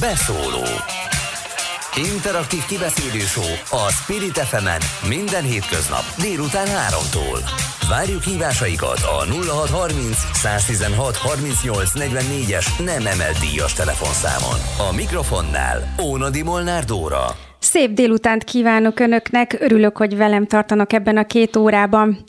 Beszóló Interaktív kibeszélő a Spirit fm minden hétköznap délután 3-tól. Várjuk hívásaikat a 0630 116 38 44-es nem emelt díjas telefonszámon. A mikrofonnál Ónadi Molnár Dóra. Szép délutánt kívánok Önöknek, örülök, hogy velem tartanak ebben a két órában.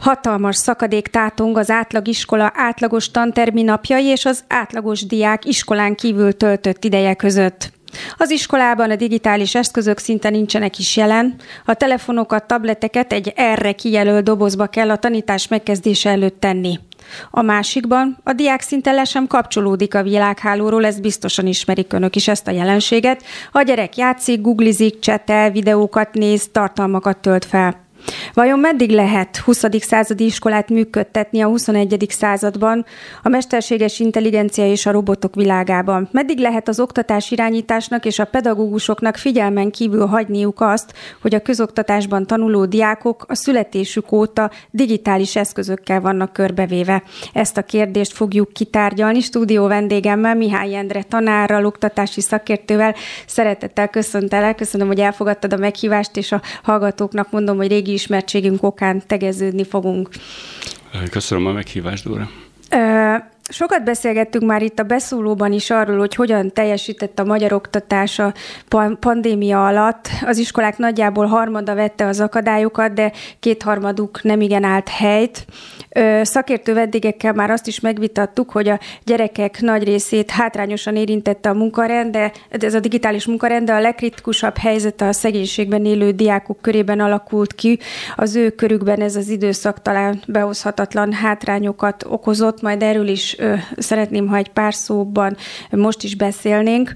Hatalmas szakadék tátong az átlagiskola átlagos tantermi napjai és az átlagos diák iskolán kívül töltött ideje között. Az iskolában a digitális eszközök szinte nincsenek is jelen. A telefonokat, tableteket egy erre kijelölt dobozba kell a tanítás megkezdése előtt tenni. A másikban a diák szinte le sem kapcsolódik a világhálóról, ezt biztosan ismerik önök is ezt a jelenséget. A gyerek játszik, googlizik, csetel, videókat néz, tartalmakat tölt fel. Vajon meddig lehet 20. századi iskolát működtetni a 21. században, a mesterséges intelligencia és a robotok világában? Meddig lehet az oktatás irányításnak és a pedagógusoknak figyelmen kívül hagyniuk azt, hogy a közoktatásban tanuló diákok a születésük óta digitális eszközökkel vannak körbevéve? Ezt a kérdést fogjuk kitárgyalni. Stúdió vendégemmel, Mihály Endre tanárral, oktatási szakértővel. Szeretettel köszöntelek, köszönöm, hogy elfogadtad a meghívást, és a hallgatóknak mondom, hogy régi ismertségünk okán tegeződni fogunk. Köszönöm a meghívást, Dóra. Sokat beszélgettünk már itt a beszólóban is arról, hogy hogyan teljesített a magyar oktatás a pandémia alatt. Az iskolák nagyjából harmada vette az akadályokat, de kétharmaduk nem igen állt helyt. Szakértő vendégekkel már azt is megvitattuk, hogy a gyerekek nagy részét hátrányosan érintette a munkarend, de ez a digitális munkarend, de a legkritikusabb helyzet a szegénységben élő diákok körében alakult ki. Az ő körükben ez az időszak talán behozhatatlan hátrányokat okozott, majd erről is szeretném, ha egy pár szóban most is beszélnénk.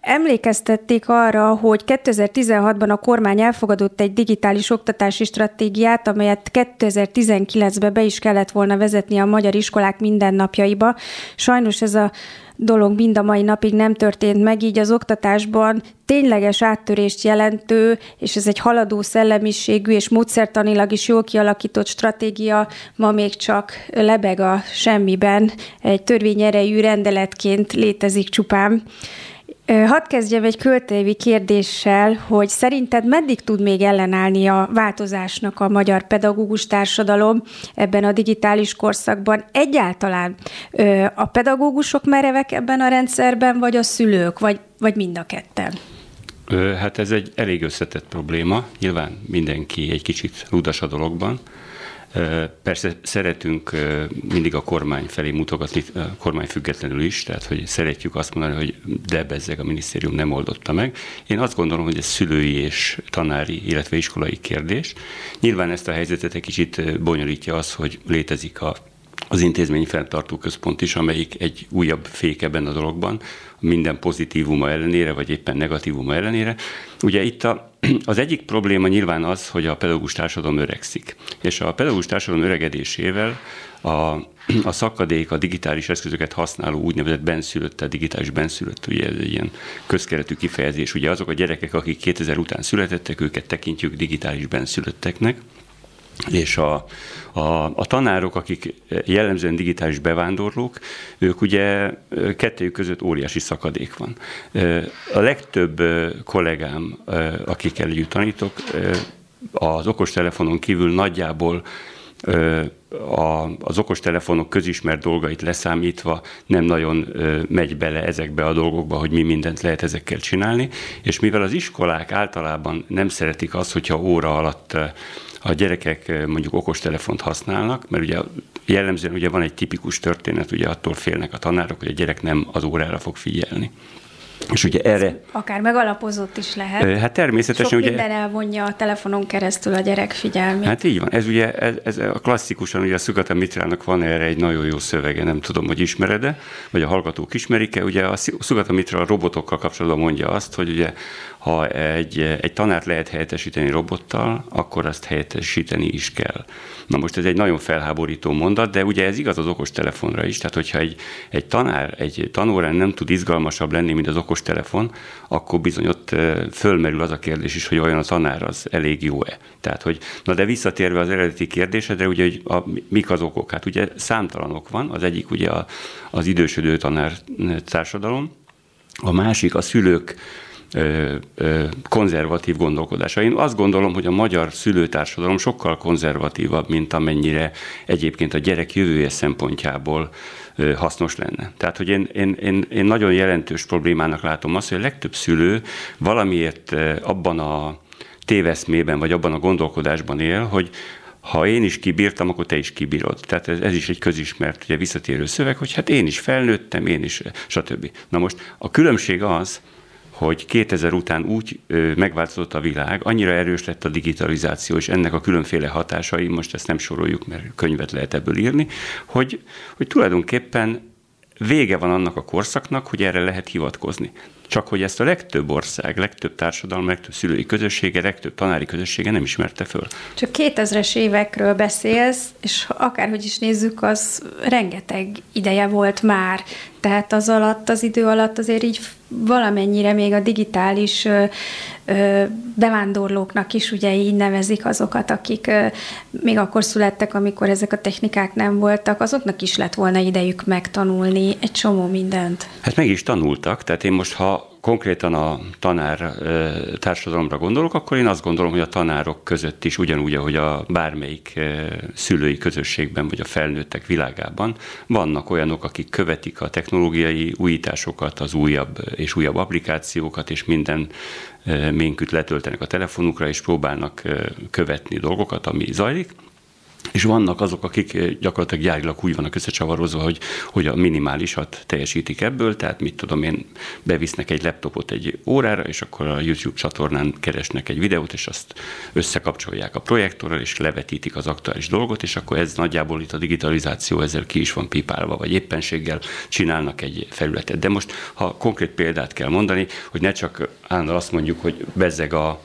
Emlékeztették arra, hogy 2016-ban a kormány elfogadott egy digitális oktatási stratégiát, amelyet 2019-ben be is kellett volna vezetni a magyar iskolák mindennapjaiba. Sajnos ez a dolog mind a mai napig nem történt meg, így az oktatásban tényleges áttörést jelentő, és ez egy haladó szellemiségű és módszertanilag is jól kialakított stratégia ma még csak lebeg a semmiben, egy törvényerejű rendeletként létezik csupán. Hadd kezdjem egy költői kérdéssel, hogy szerinted meddig tud még ellenállni a változásnak a magyar pedagógus társadalom ebben a digitális korszakban? Egyáltalán a pedagógusok merevek ebben a rendszerben, vagy a szülők, vagy, vagy mind a ketten? Hát ez egy elég összetett probléma. Nyilván mindenki egy kicsit rudas a dologban. Persze szeretünk mindig a kormány felé mutogatni, a kormány függetlenül is, tehát hogy szeretjük azt mondani, hogy de bezzeg a minisztérium nem oldotta meg. Én azt gondolom, hogy ez szülői és tanári, illetve iskolai kérdés. Nyilván ezt a helyzetet egy kicsit bonyolítja az, hogy létezik a az intézmény fenntartó központ is, amelyik egy újabb fék ebben a dologban, minden pozitívuma ellenére, vagy éppen negatívuma ellenére. Ugye itt a, az egyik probléma nyilván az, hogy a pedagógus társadalom öregszik. És a pedagógus társadalom öregedésével a, a szakadék, a digitális eszközöket használó úgynevezett benszülött, a digitális benszülött, ugye ez egy ilyen közkeretű kifejezés, ugye azok a gyerekek, akik 2000 után születettek, őket tekintjük digitális benszülötteknek, és a, a, a tanárok, akik jellemzően digitális bevándorlók, ők ugye kettőjük között óriási szakadék van. A legtöbb kollégám, akikkel együtt tanítok, az okostelefonon kívül nagyjából a, az okostelefonok közismert dolgait leszámítva nem nagyon megy bele ezekbe a dolgokba, hogy mi mindent lehet ezekkel csinálni, és mivel az iskolák általában nem szeretik azt, hogyha óra alatt a gyerekek eh, mondjuk okostelefont használnak, mert ugye jellemzően ugye van egy tipikus történet, ugye attól félnek a tanárok, hogy a gyerek nem az órára fog figyelni. És ugye erre... Akár megalapozott is lehet. Eh, hát természetesen Sok ugye... minden elvonja a telefonon keresztül a gyerek figyelmét. Hát így van. Ez ugye, ez, ez a klasszikusan, ugye a Szugata Mitrának van erre egy nagyon jó szövege, nem tudom, hogy ismered-e, vagy a hallgatók ismerik-e. Ugye a Szugata Mitra a robotokkal kapcsolatban mondja azt, hogy ugye ha egy, egy tanárt lehet helyettesíteni robottal, akkor azt helyettesíteni is kell. Na most ez egy nagyon felháborító mondat, de ugye ez igaz az okostelefonra is, tehát hogyha egy, egy tanár egy tanórán nem tud izgalmasabb lenni, mint az okostelefon, akkor bizony ott fölmerül az a kérdés is, hogy olyan a tanár az elég jó-e. Tehát, hogy, na de visszatérve az eredeti kérdésedre, ugye, hogy a, mik az okok? Hát ugye számtalanok van, az egyik ugye a, az idősödő tanár társadalom, A másik a szülők konzervatív gondolkodása. Én azt gondolom, hogy a magyar szülőtársadalom sokkal konzervatívabb, mint amennyire egyébként a gyerek jövője szempontjából hasznos lenne. Tehát, hogy én, én, én, én nagyon jelentős problémának látom azt, hogy a legtöbb szülő valamiért abban a téveszmében, vagy abban a gondolkodásban él, hogy ha én is kibírtam, akkor te is kibírod. Tehát ez, ez is egy közismert, ugye visszatérő szöveg, hogy hát én is felnőttem, én is, stb. Na most a különbség az, hogy 2000 után úgy megváltozott a világ, annyira erős lett a digitalizáció, és ennek a különféle hatásai, most ezt nem soroljuk, mert könyvet lehet ebből írni, hogy, hogy tulajdonképpen vége van annak a korszaknak, hogy erre lehet hivatkozni. Csak hogy ezt a legtöbb ország, legtöbb társadalom, legtöbb szülői közössége, legtöbb tanári közössége nem ismerte föl. Csak 2000-es évekről beszélsz, és akárhogy is nézzük, az rengeteg ideje volt már. Tehát az alatt, az idő alatt azért így valamennyire még a digitális ö, ö, bevándorlóknak is ugye így nevezik azokat, akik ö, még akkor születtek, amikor ezek a technikák nem voltak, azoknak is lett volna idejük megtanulni egy csomó mindent. Hát meg is tanultak, tehát én most, ha konkrétan a tanár társadalomra gondolok, akkor én azt gondolom, hogy a tanárok között is ugyanúgy, ahogy a bármelyik szülői közösségben, vagy a felnőttek világában vannak olyanok, akik követik a technológiai újításokat, az újabb és újabb applikációkat, és minden ménküt letöltenek a telefonukra, és próbálnak követni dolgokat, ami zajlik és vannak azok, akik eh, gyakorlatilag gyárilag úgy vannak összecsavarozva, hogy, hogy a minimálisat teljesítik ebből, tehát mit tudom én, bevisznek egy laptopot egy órára, és akkor a YouTube csatornán keresnek egy videót, és azt összekapcsolják a projektorral, és levetítik az aktuális dolgot, és akkor ez nagyjából itt a digitalizáció ezzel ki is van pipálva, vagy éppenséggel csinálnak egy felületet. De most, ha konkrét példát kell mondani, hogy ne csak állandóan azt mondjuk, hogy bezzeg a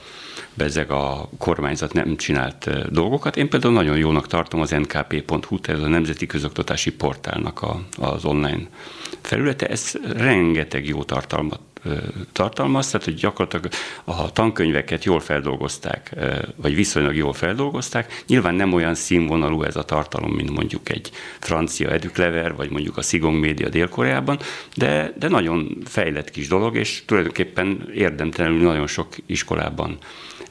bezeg a kormányzat nem csinált dolgokat. Én például nagyon jónak tartom az nkp.hu, ez a Nemzeti Közoktatási Portálnak a, az online felülete. Ez rengeteg jó tartalmat tartalmaz, tehát hogy gyakorlatilag a tankönyveket jól feldolgozták, vagy viszonylag jól feldolgozták. Nyilván nem olyan színvonalú ez a tartalom, mint mondjuk egy francia edüklever, vagy mondjuk a Szigong Média Dél-Koreában, de, de nagyon fejlett kis dolog, és tulajdonképpen érdemtelenül nagyon sok iskolában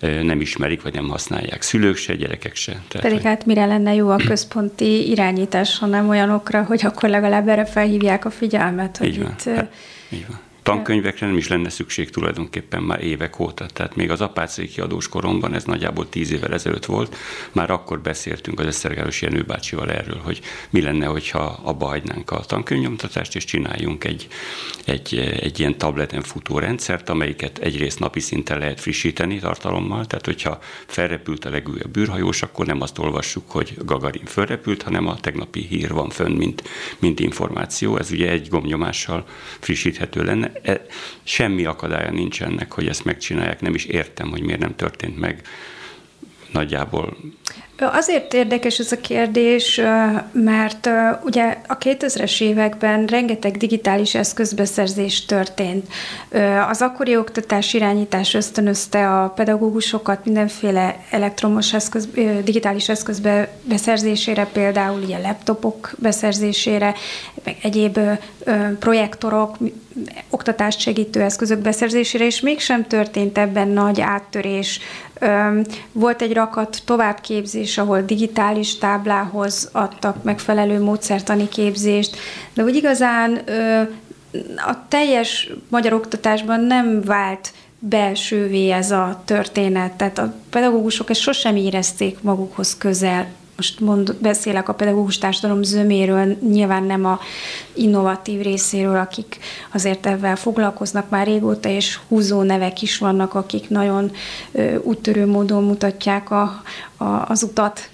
nem ismerik, vagy nem használják. Szülők se, gyerekek se. Tehát, Pedig hát mire lenne jó a központi irányítás, hanem olyanokra, hogy akkor legalább erre felhívják a figyelmet. Hogy így van. Itt, hát, így van. Tankönyvekre nem is lenne szükség tulajdonképpen már évek óta. Tehát még az apácai kiadós koromban, ez nagyjából tíz évvel ezelőtt volt, már akkor beszéltünk az Esztergáros Jenő bácsival erről, hogy mi lenne, hogyha abba hagynánk a tankönyvnyomtatást, és csináljunk egy, egy, egy ilyen tableten futó rendszert, amelyiket egyrészt napi szinten lehet frissíteni tartalommal, tehát hogyha felrepült a legújabb űrhajós, akkor nem azt olvassuk, hogy Gagarin felrepült, hanem a tegnapi hír van fönn, mint, mint információ. Ez ugye egy gomnyomással frissíthető lenne semmi akadálya nincs ennek, hogy ezt megcsinálják. Nem is értem, hogy miért nem történt meg nagyjából Azért érdekes ez a kérdés, mert ugye a 2000-es években rengeteg digitális eszközbeszerzés történt. Az akkori oktatás irányítás ösztönözte a pedagógusokat mindenféle elektromos eszköz, digitális eszköz beszerzésére, például ugye laptopok beszerzésére, meg egyéb projektorok, oktatást segítő eszközök beszerzésére, és mégsem történt ebben nagy áttörés. Volt egy rakat továbbképzés, ahol digitális táblához adtak megfelelő módszertani képzést, de úgy igazán a teljes magyar oktatásban nem vált belsővé ez a történet. Tehát a pedagógusok ezt sosem érezték magukhoz közel most mond, beszélek a pedagógus társadalom zöméről, nyilván nem a innovatív részéről, akik azért ebben foglalkoznak már régóta, és húzó nevek is vannak, akik nagyon ö, úttörő módon mutatják a, a, az utat.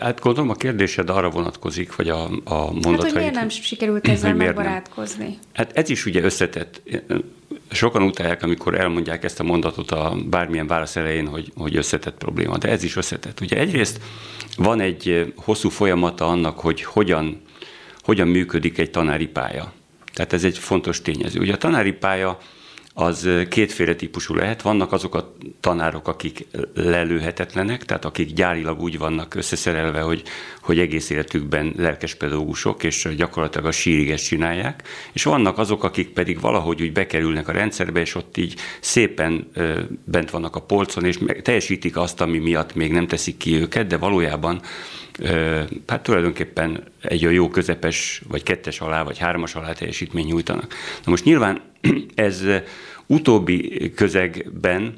Hát gondolom a kérdésed arra vonatkozik, vagy a, a mondat, hát, hogy miért nem sikerült ezzel megbarátkozni? Nem. Hát ez is ugye összetett sokan utálják, amikor elmondják ezt a mondatot a bármilyen válasz elején, hogy, hogy összetett probléma, de ez is összetett. Ugye egyrészt van egy hosszú folyamata annak, hogy hogyan, hogyan működik egy tanári pálya. Tehát ez egy fontos tényező. Ugye a tanári pálya az kétféle típusú lehet. Vannak azok a tanárok, akik lelőhetetlenek, tehát akik gyárilag úgy vannak összeszerelve, hogy, hogy egész életükben lelkes pedagógusok, és gyakorlatilag a sírig ezt csinálják. És vannak azok, akik pedig valahogy úgy bekerülnek a rendszerbe, és ott így szépen bent vannak a polcon, és teljesítik azt, ami miatt még nem teszik ki őket, de valójában hát tulajdonképpen egy jó közepes, vagy kettes alá, vagy hármas alá teljesítmény nyújtanak. Na most nyilván ez utóbbi közegben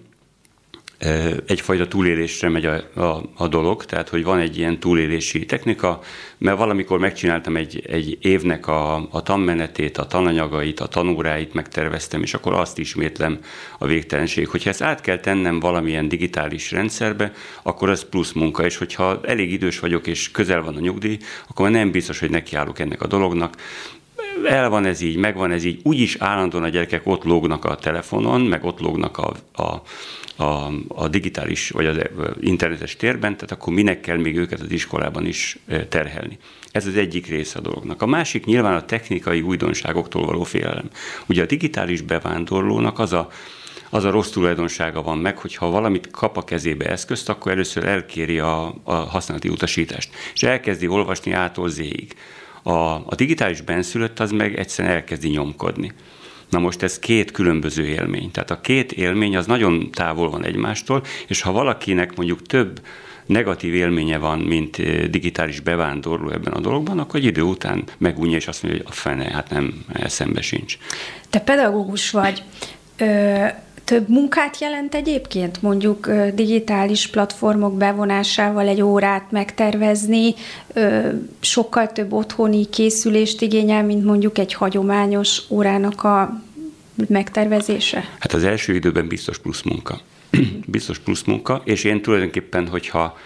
egyfajta túlélésre megy a, a, a dolog, tehát hogy van egy ilyen túlélési technika, mert valamikor megcsináltam egy, egy évnek a, a tanmenetét, a tananyagait, a tanóráit megterveztem, és akkor azt ismétlem a végtelenség. Hogyha ezt át kell tennem valamilyen digitális rendszerbe, akkor ez plusz munka, és hogyha elég idős vagyok, és közel van a nyugdíj, akkor nem biztos, hogy nekiállok ennek a dolognak, el van ez így, megvan ez így, úgyis állandóan a gyerekek ott lógnak a telefonon, meg ott lógnak a, a, a, a digitális vagy az internetes térben, tehát akkor minek kell még őket az iskolában is terhelni. Ez az egyik része a dolognak. A másik nyilván a technikai újdonságoktól való félelem. Ugye a digitális bevándorlónak az a, az a rossz tulajdonsága van meg, hogy ha valamit kap a kezébe eszközt, akkor először elkéri a, a használati utasítást, és elkezdi olvasni ától zéig. A, a digitális benszülött az meg egyszerűen elkezdi nyomkodni. Na most ez két különböző élmény. Tehát a két élmény az nagyon távol van egymástól, és ha valakinek mondjuk több negatív élménye van, mint eh, digitális bevándorló ebben a dologban, akkor egy idő után megunja, és azt mondja, hogy a fene, hát nem, eszembe sincs. Te pedagógus vagy. Ö, több munkát jelent egyébként mondjuk digitális platformok bevonásával egy órát megtervezni, sokkal több otthoni készülést igényel, mint mondjuk egy hagyományos órának a megtervezése? Hát az első időben biztos plusz munka. biztos plusz munka, és én tulajdonképpen, hogyha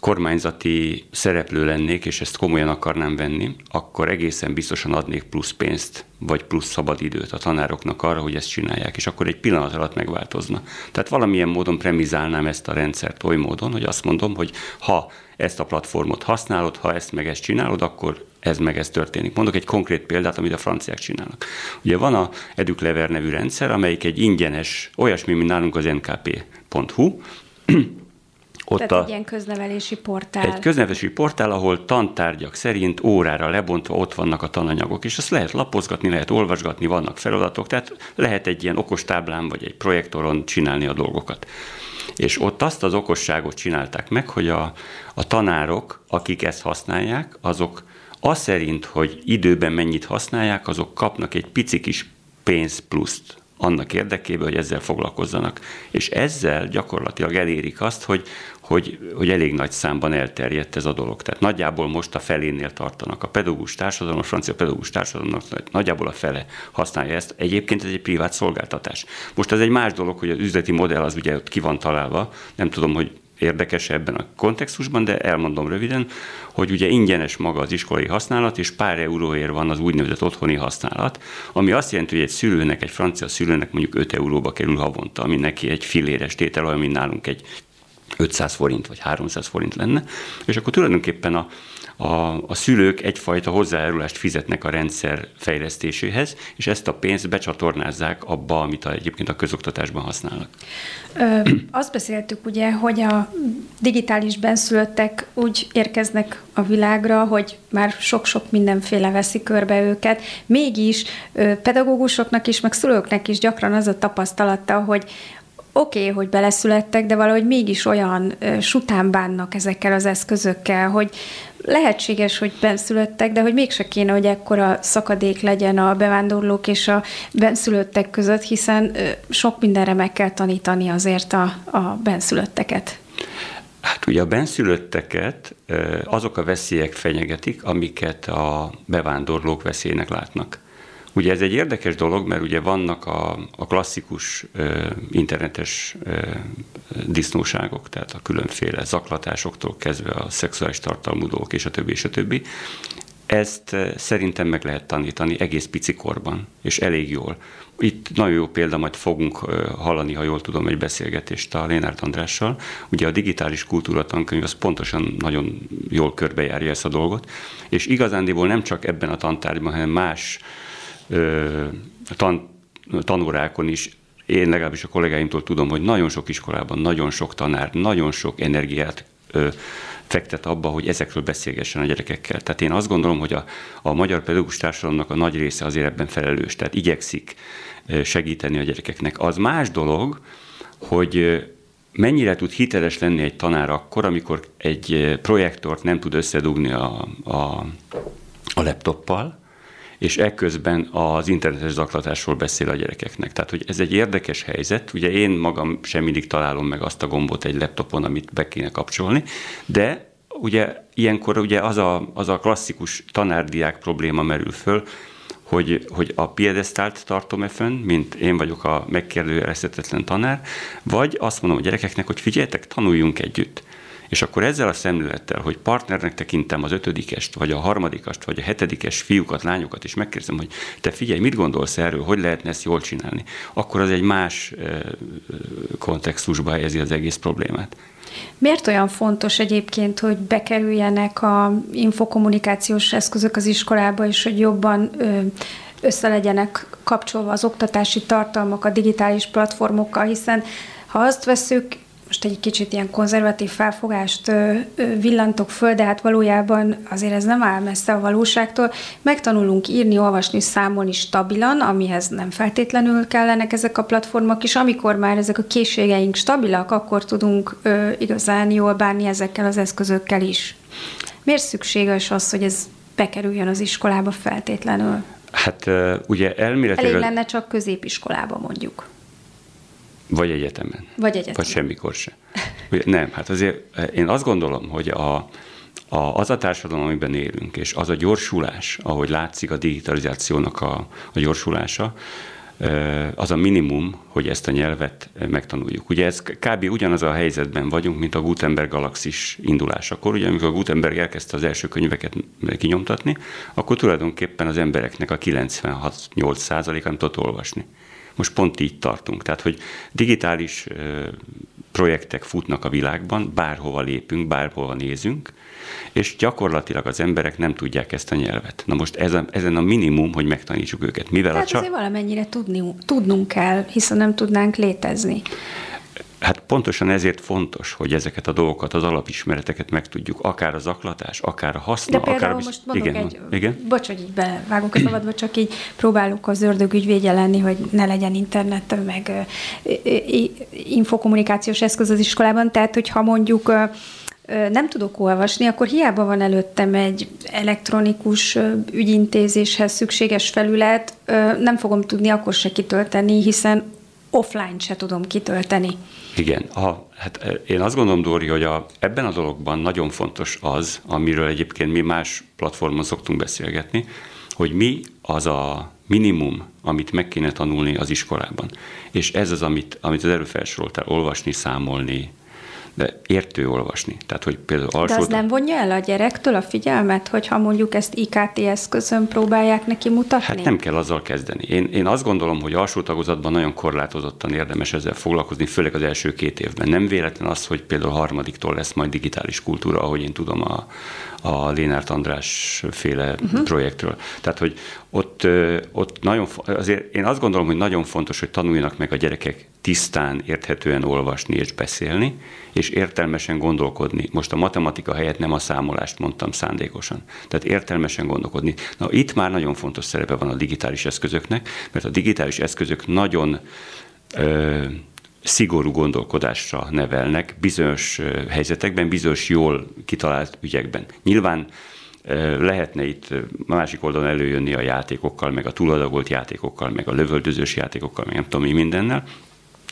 kormányzati szereplő lennék, és ezt komolyan akarnám venni, akkor egészen biztosan adnék plusz pénzt, vagy plusz szabad időt a tanároknak arra, hogy ezt csinálják, és akkor egy pillanat alatt megváltozna. Tehát valamilyen módon premizálnám ezt a rendszert oly módon, hogy azt mondom, hogy ha ezt a platformot használod, ha ezt meg ezt csinálod, akkor ez meg ez történik. Mondok egy konkrét példát, amit a franciák csinálnak. Ugye van a Educlever nevű rendszer, amelyik egy ingyenes, olyasmi, mint nálunk az nkp.hu, ott Tehát a, egy ilyen köznevelési portál. Egy köznevelési portál, ahol tantárgyak szerint órára lebontva ott vannak a tananyagok, és azt lehet lapozgatni, lehet olvasgatni, vannak feladatok, tehát lehet egy ilyen okos táblán vagy egy projektoron csinálni a dolgokat. És ott azt az okosságot csinálták meg, hogy a, a tanárok, akik ezt használják, azok az szerint, hogy időben mennyit használják, azok kapnak egy pici kis pénz pluszt annak érdekében, hogy ezzel foglalkozzanak. És ezzel gyakorlatilag elérik azt, hogy, hogy, hogy elég nagy számban elterjedt ez a dolog. Tehát nagyjából most a felénél tartanak. A pedagógus társadalom, a francia pedagógus társadalomnak nagyjából a fele használja ezt. Egyébként ez egy privát szolgáltatás. Most ez egy más dolog, hogy az üzleti modell az ugye ott ki van találva. Nem tudom, hogy érdekes ebben a kontextusban, de elmondom röviden, hogy ugye ingyenes maga az iskolai használat, és pár euróért van az úgynevezett otthoni használat, ami azt jelenti, hogy egy szülőnek, egy francia szülőnek mondjuk 5 euróba kerül havonta, ami neki egy filéres tétel, mint nálunk egy 500 forint vagy 300 forint lenne, és akkor tulajdonképpen a, a, a szülők egyfajta hozzájárulást fizetnek a rendszer fejlesztéséhez, és ezt a pénzt becsatornázzák abba, amit a, egyébként a közoktatásban használnak. Ö, azt beszéltük ugye, hogy a digitális benszülöttek úgy érkeznek a világra, hogy már sok-sok mindenféle veszi körbe őket. Mégis ö, pedagógusoknak is, meg szülőknek is gyakran az a tapasztalata, hogy oké, okay, hogy beleszülettek, de valahogy mégis olyan sután bánnak ezekkel az eszközökkel, hogy lehetséges, hogy benszülöttek, de hogy mégse kéne, hogy ekkora szakadék legyen a bevándorlók és a benszülöttek között, hiszen sok mindenre meg kell tanítani azért a, a benszülötteket. Hát ugye a benszülötteket azok a veszélyek fenyegetik, amiket a bevándorlók veszélynek látnak. Ugye ez egy érdekes dolog, mert ugye vannak a, a klasszikus ö, internetes ö, disznóságok, tehát a különféle zaklatásoktól kezdve a szexuális tartalmú dolgok és a többi és a többi. Ezt szerintem meg lehet tanítani egész pici korban, és elég jól. Itt nagyon jó példa, majd fogunk hallani, ha jól tudom, egy beszélgetést a Lénárt Andrással. Ugye a digitális kultúra tankönyv az pontosan nagyon jól körbejárja ezt a dolgot, és igazándiból nem csak ebben a tantárgyban, hanem más tan, tanórákon is én legalábbis a kollégáimtól tudom, hogy nagyon sok iskolában, nagyon sok tanár, nagyon sok energiát ö, fektet abba, hogy ezekről beszélgessen a gyerekekkel. Tehát én azt gondolom, hogy a, a magyar pedagógus társadalomnak a nagy része azért ebben felelős, tehát igyekszik segíteni a gyerekeknek. Az más dolog, hogy mennyire tud hiteles lenni egy tanár akkor, amikor egy projektort nem tud összedugni a, a, a laptoppal, és ekközben az internetes zaklatásról beszél a gyerekeknek. Tehát, hogy ez egy érdekes helyzet. Ugye én magam sem mindig találom meg azt a gombot egy laptopon, amit be kéne kapcsolni, de ugye ilyenkor ugye az a, az a klasszikus tanárdiák probléma merül föl, hogy, hogy a piedesztált tartom-e fönn, mint én vagyok a megkérdőjelezhetetlen tanár, vagy azt mondom a gyerekeknek, hogy figyeljetek, tanuljunk együtt. És akkor ezzel a szemlélettel, hogy partnernek tekintem az ötödikest, vagy a harmadikast, vagy a hetedikes fiúkat, lányokat, és megkérdezem, hogy te figyelj, mit gondolsz erről, hogy lehetne ezt jól csinálni, akkor az egy más kontextusba helyezi az egész problémát. Miért olyan fontos egyébként, hogy bekerüljenek a infokommunikációs eszközök az iskolába, és hogy jobban össze legyenek kapcsolva az oktatási tartalmak a digitális platformokkal, hiszen ha azt veszük, most egy kicsit ilyen konzervatív felfogást villantok föl, de hát valójában azért ez nem áll messze a valóságtól. Megtanulunk írni, olvasni, számolni stabilan, amihez nem feltétlenül kellenek ezek a platformok, és amikor már ezek a készségeink stabilak, akkor tudunk igazán jól bánni ezekkel az eszközökkel is. Miért szükséges az, hogy ez bekerüljön az iskolába feltétlenül? Hát ugye elméletileg... Elég lenne csak középiskolába mondjuk. Vagy egyetemen. Vagy egyetemen. Vagy semmikor se. Nem, hát azért eh, én azt gondolom, hogy a, a, az a társadalom, amiben élünk, és az a gyorsulás, ahogy látszik a digitalizációnak a, a gyorsulása, eh, az a minimum, hogy ezt a nyelvet eh, megtanuljuk. Ugye ez kb. ugyanaz a helyzetben vagyunk, mint a Gutenberg galaxis indulásakor. Ugye amikor a Gutenberg elkezdte az első könyveket kinyomtatni, akkor tulajdonképpen az embereknek a 96-8 nem tudott olvasni. Most pont így tartunk. Tehát, hogy digitális projektek futnak a világban, bárhova lépünk, bárhova nézünk, és gyakorlatilag az emberek nem tudják ezt a nyelvet. Na most ezen, ezen a minimum, hogy megtanítsuk őket. Mivel Tehát a csak... azért valamennyire tudni, tudnunk kell, hiszen nem tudnánk létezni. Hát pontosan ezért fontos, hogy ezeket a dolgokat, az alapismereteket megtudjuk, akár a zaklatás, akár a haszna, De például akár a... most mondok igen, egy, igen? bocs, hogy így bevágok a szabadba, csak így próbálunk az ördög ügyvédje lenni, hogy ne legyen internet, meg infokommunikációs eszköz az iskolában, tehát hogyha mondjuk nem tudok olvasni, akkor hiába van előttem egy elektronikus ügyintézéshez szükséges felület, nem fogom tudni akkor se kitölteni, hiszen offline se tudom kitölteni. Igen, a, hát e, én azt gondolom, Dóri, hogy a, ebben a dologban nagyon fontos az, amiről egyébként mi más platformon szoktunk beszélgetni, hogy mi az a minimum, amit meg kéne tanulni az iskolában. És ez az, amit, amit az előfelsoroltál, olvasni, számolni, de értő olvasni. Tehát, hogy például alsó... De az nem vonja el a gyerektől a figyelmet, hogyha mondjuk ezt IKT eszközön próbálják neki mutatni? Hát nem kell azzal kezdeni. Én, én azt gondolom, hogy alsó tagozatban nagyon korlátozottan érdemes ezzel foglalkozni, főleg az első két évben. Nem véletlen az, hogy például harmadiktól lesz majd digitális kultúra, ahogy én tudom a, a Lénárt András féle uh-huh. projektről. Tehát, hogy ott, ott nagyon, azért én azt gondolom, hogy nagyon fontos, hogy tanuljanak meg a gyerekek tisztán, érthetően olvasni és beszélni, és értelmesen gondolkodni. Most a matematika helyett nem a számolást mondtam szándékosan. Tehát értelmesen gondolkodni. Na itt már nagyon fontos szerepe van a digitális eszközöknek, mert a digitális eszközök nagyon ö, szigorú gondolkodásra nevelnek bizonyos helyzetekben, bizonyos jól kitalált ügyekben. Nyilván lehetne itt másik oldalon előjönni a játékokkal, meg a túladagolt játékokkal, meg a lövöldözős játékokkal, meg nem tudom mi mindennel,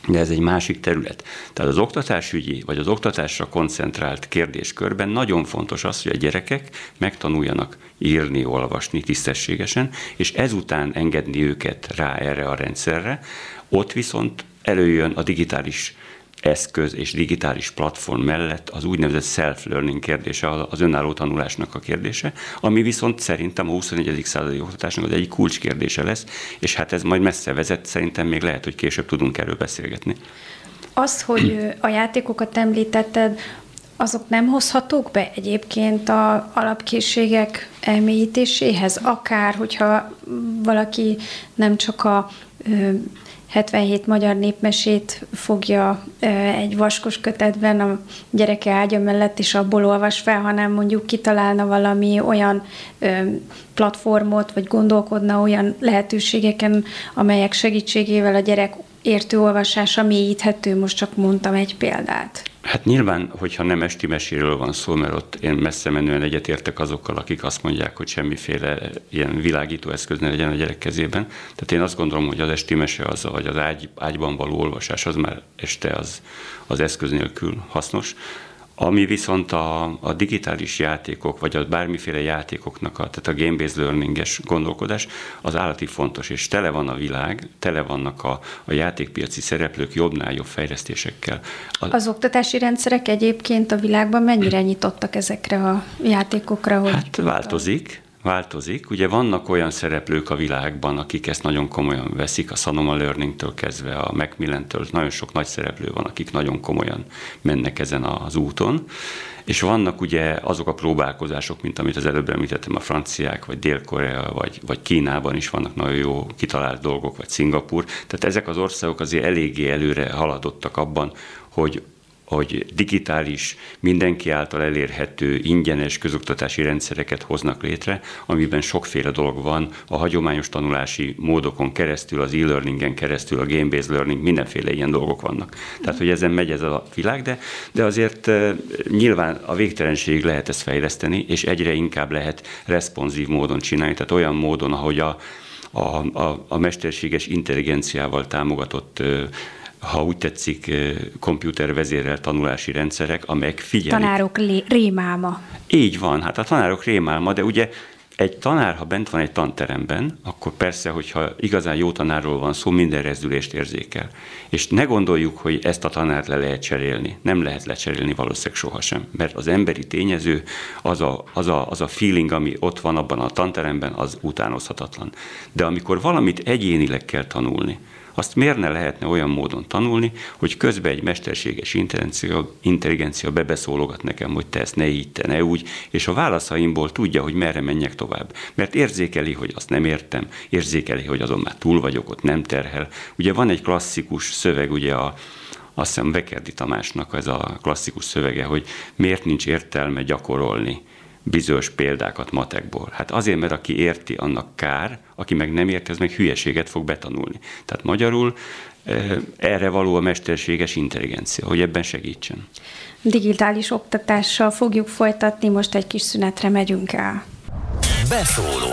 de ez egy másik terület. Tehát az oktatásügyi, vagy az oktatásra koncentrált kérdéskörben nagyon fontos az, hogy a gyerekek megtanuljanak írni, olvasni tisztességesen, és ezután engedni őket rá erre a rendszerre. Ott viszont előjön a digitális eszköz és digitális platform mellett az úgynevezett self-learning kérdése, az önálló tanulásnak a kérdése, ami viszont szerintem a 21. századi oktatásnak az egyik kulcskérdése lesz, és hát ez majd messze vezet, szerintem még lehet, hogy később tudunk erről beszélgetni. Az, hogy a játékokat említetted, azok nem hozhatók be egyébként a alapkészségek elmélyítéséhez, akár hogyha valaki nem csak a 77 magyar népmesét fogja egy vaskos kötetben a gyereke ágya mellett, és abból olvas fel, hanem mondjuk kitalálna valami olyan platformot, vagy gondolkodna olyan lehetőségeken, amelyek segítségével a gyerek értő olvasása mélyíthető, most csak mondtam egy példát. Hát nyilván, hogyha nem esti meséről van szó, mert ott én messze menően egyetértek azokkal, akik azt mondják, hogy semmiféle ilyen világító eszköz ne legyen a gyerek kezében. Tehát én azt gondolom, hogy az esti mese az, vagy az ágy, ágyban való olvasás, az már este az, az eszköz nélkül hasznos. Ami viszont a, a digitális játékok, vagy a bármiféle játékoknak, a, tehát a game-based learninges gondolkodás, az állati fontos, és tele van a világ, tele vannak a, a játékpiaci szereplők jobbnál jobb fejlesztésekkel. A, az oktatási rendszerek egyébként a világban mennyire nyitottak ezekre a játékokra? Hogy hát változik, változik. Ugye vannak olyan szereplők a világban, akik ezt nagyon komolyan veszik, a Sanoma Learning-től kezdve, a Macmillan-től, nagyon sok nagy szereplő van, akik nagyon komolyan mennek ezen az úton. És vannak ugye azok a próbálkozások, mint amit az előbb említettem, a franciák, vagy Dél-Korea, vagy, vagy Kínában is vannak nagyon jó kitalált dolgok, vagy Szingapur. Tehát ezek az országok azért eléggé előre haladottak abban, hogy hogy digitális, mindenki által elérhető, ingyenes közoktatási rendszereket hoznak létre, amiben sokféle dolog van, a hagyományos tanulási módokon keresztül, az e-learningen keresztül, a game-based learning, mindenféle ilyen dolgok vannak. Tehát, hogy ezen megy ez a világ, de, de azért nyilván a végtelenség lehet ezt fejleszteni, és egyre inkább lehet responsív módon csinálni, tehát olyan módon, ahogy a, a, a, a mesterséges intelligenciával támogatott ha úgy tetszik, komputervezérel tanulási rendszerek, amelyek figyelik. Tanárok rémálma. Így van, hát a tanárok rémálma, de ugye egy tanár, ha bent van egy tanteremben, akkor persze, hogyha igazán jó tanárról van szó, minden rezdülést érzékel. És ne gondoljuk, hogy ezt a tanárt le lehet cserélni. Nem lehet lecserélni valószínűleg sohasem, mert az emberi tényező, az a, az, a, az a feeling, ami ott van abban a tanteremben, az utánozhatatlan. De amikor valamit egyénileg kell tanulni, azt miért ne lehetne olyan módon tanulni, hogy közben egy mesterséges intelligencia, intelligencia bebeszólogat nekem, hogy te ezt ne így, te ne úgy, és a válaszaimból tudja, hogy merre menjek tovább. Mert érzékeli, hogy azt nem értem, érzékeli, hogy azon már túl vagyok, ott nem terhel. Ugye van egy klasszikus szöveg, ugye a azt hiszem Bekerdi Tamásnak ez a klasszikus szövege, hogy miért nincs értelme gyakorolni bizonyos példákat matekból. Hát azért, mert aki érti, annak kár, aki meg nem érti, az meg hülyeséget fog betanulni. Tehát magyarul erre való a mesterséges intelligencia, hogy ebben segítsen. Digitális oktatással fogjuk folytatni, most egy kis szünetre megyünk el. Beszóló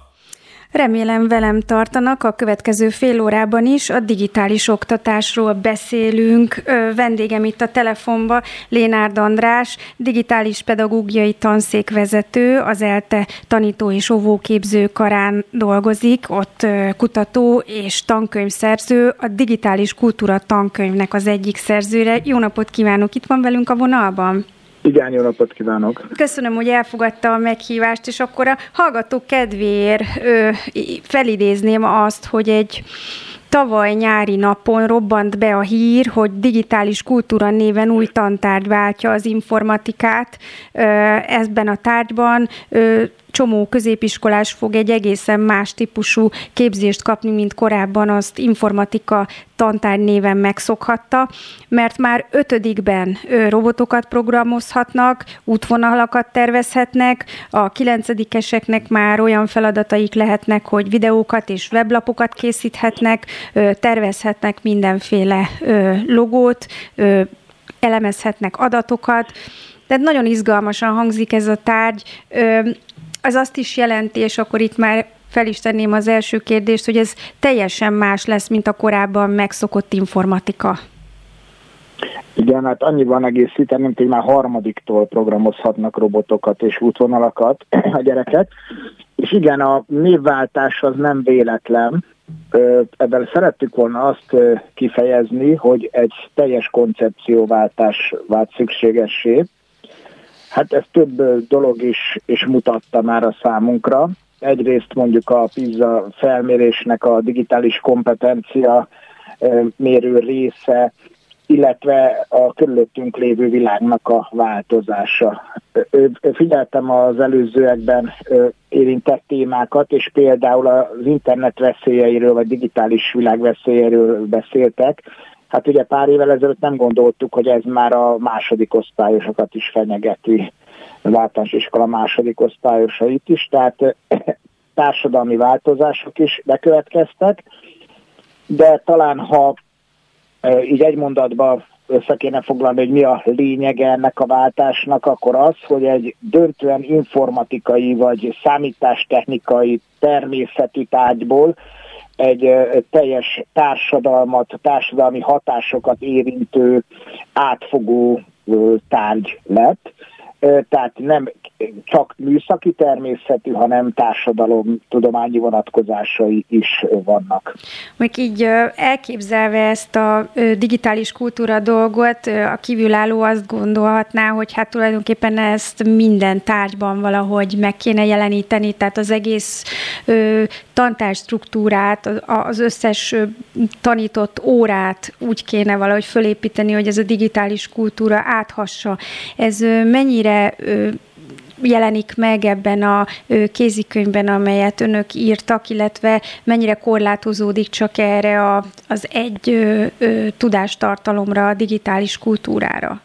Remélem velem tartanak a következő fél órában is. A digitális oktatásról beszélünk. Vendégem itt a telefonba Lénárd András, digitális pedagógiai tanszékvezető, az ELTE tanító és óvóképző karán dolgozik, ott kutató és tankönyvszerző, a digitális kultúra tankönyvnek az egyik szerzőre. Jó napot kívánok, itt van velünk a vonalban? Igen, jó napot kívánok! Köszönöm, hogy elfogadta a meghívást, és akkor a hallgató kedvéért ö, felidézném azt, hogy egy Tavaly nyári napon robbant be a hír, hogy digitális kultúra néven új tantárgy váltja az informatikát. Ebben a tárgyban csomó középiskolás fog egy egészen más típusú képzést kapni, mint korábban azt informatika tantár néven megszokhatta, mert már ötödikben robotokat programozhatnak, útvonalakat tervezhetnek, a kilencedikeseknek már olyan feladataik lehetnek, hogy videókat és weblapokat készíthetnek, tervezhetnek mindenféle logót, elemezhetnek adatokat, tehát nagyon izgalmasan hangzik ez a tárgy az azt is jelenti, és akkor itt már fel is tenném az első kérdést, hogy ez teljesen más lesz, mint a korábban megszokott informatika. Igen, hát annyiban egészíteném, hogy már harmadiktól programozhatnak robotokat és útvonalakat a gyerekek. És igen, a névváltás az nem véletlen, Ebben szerettük volna azt kifejezni, hogy egy teljes koncepcióváltás vált szükségessé. Hát ez több dolog is, is mutatta már a számunkra. Egyrészt mondjuk a PISA felmérésnek a digitális kompetencia mérő része, illetve a körülöttünk lévő világnak a változása. Figyeltem az előzőekben érintett témákat, és például az internet veszélyeiről, vagy digitális világ veszélyeiről beszéltek. Hát ugye pár évvel ezelőtt nem gondoltuk, hogy ez már a második osztályosokat is fenyegeti, általános iskola második osztályosait is, tehát társadalmi változások is bekövetkeztek, de talán ha így egy mondatban össze kéne foglalni, hogy mi a lényege ennek a váltásnak, akkor az, hogy egy döntően informatikai vagy számítástechnikai természetű tárgyból egy teljes társadalmat, társadalmi hatásokat érintő átfogó tárgy lett tehát nem csak műszaki természetű, hanem társadalom tudományi vonatkozásai is vannak. Még így elképzelve ezt a digitális kultúra dolgot, a kívülálló azt gondolhatná, hogy hát tulajdonképpen ezt minden tárgyban valahogy meg kéne jeleníteni, tehát az egész tantárstruktúrát, az összes tanított órát úgy kéne valahogy fölépíteni, hogy ez a digitális kultúra áthassa. Ez mennyire jelenik meg ebben a kézikönyvben, amelyet önök írtak, illetve mennyire korlátozódik csak erre a, az egy tudástartalomra, a digitális kultúrára?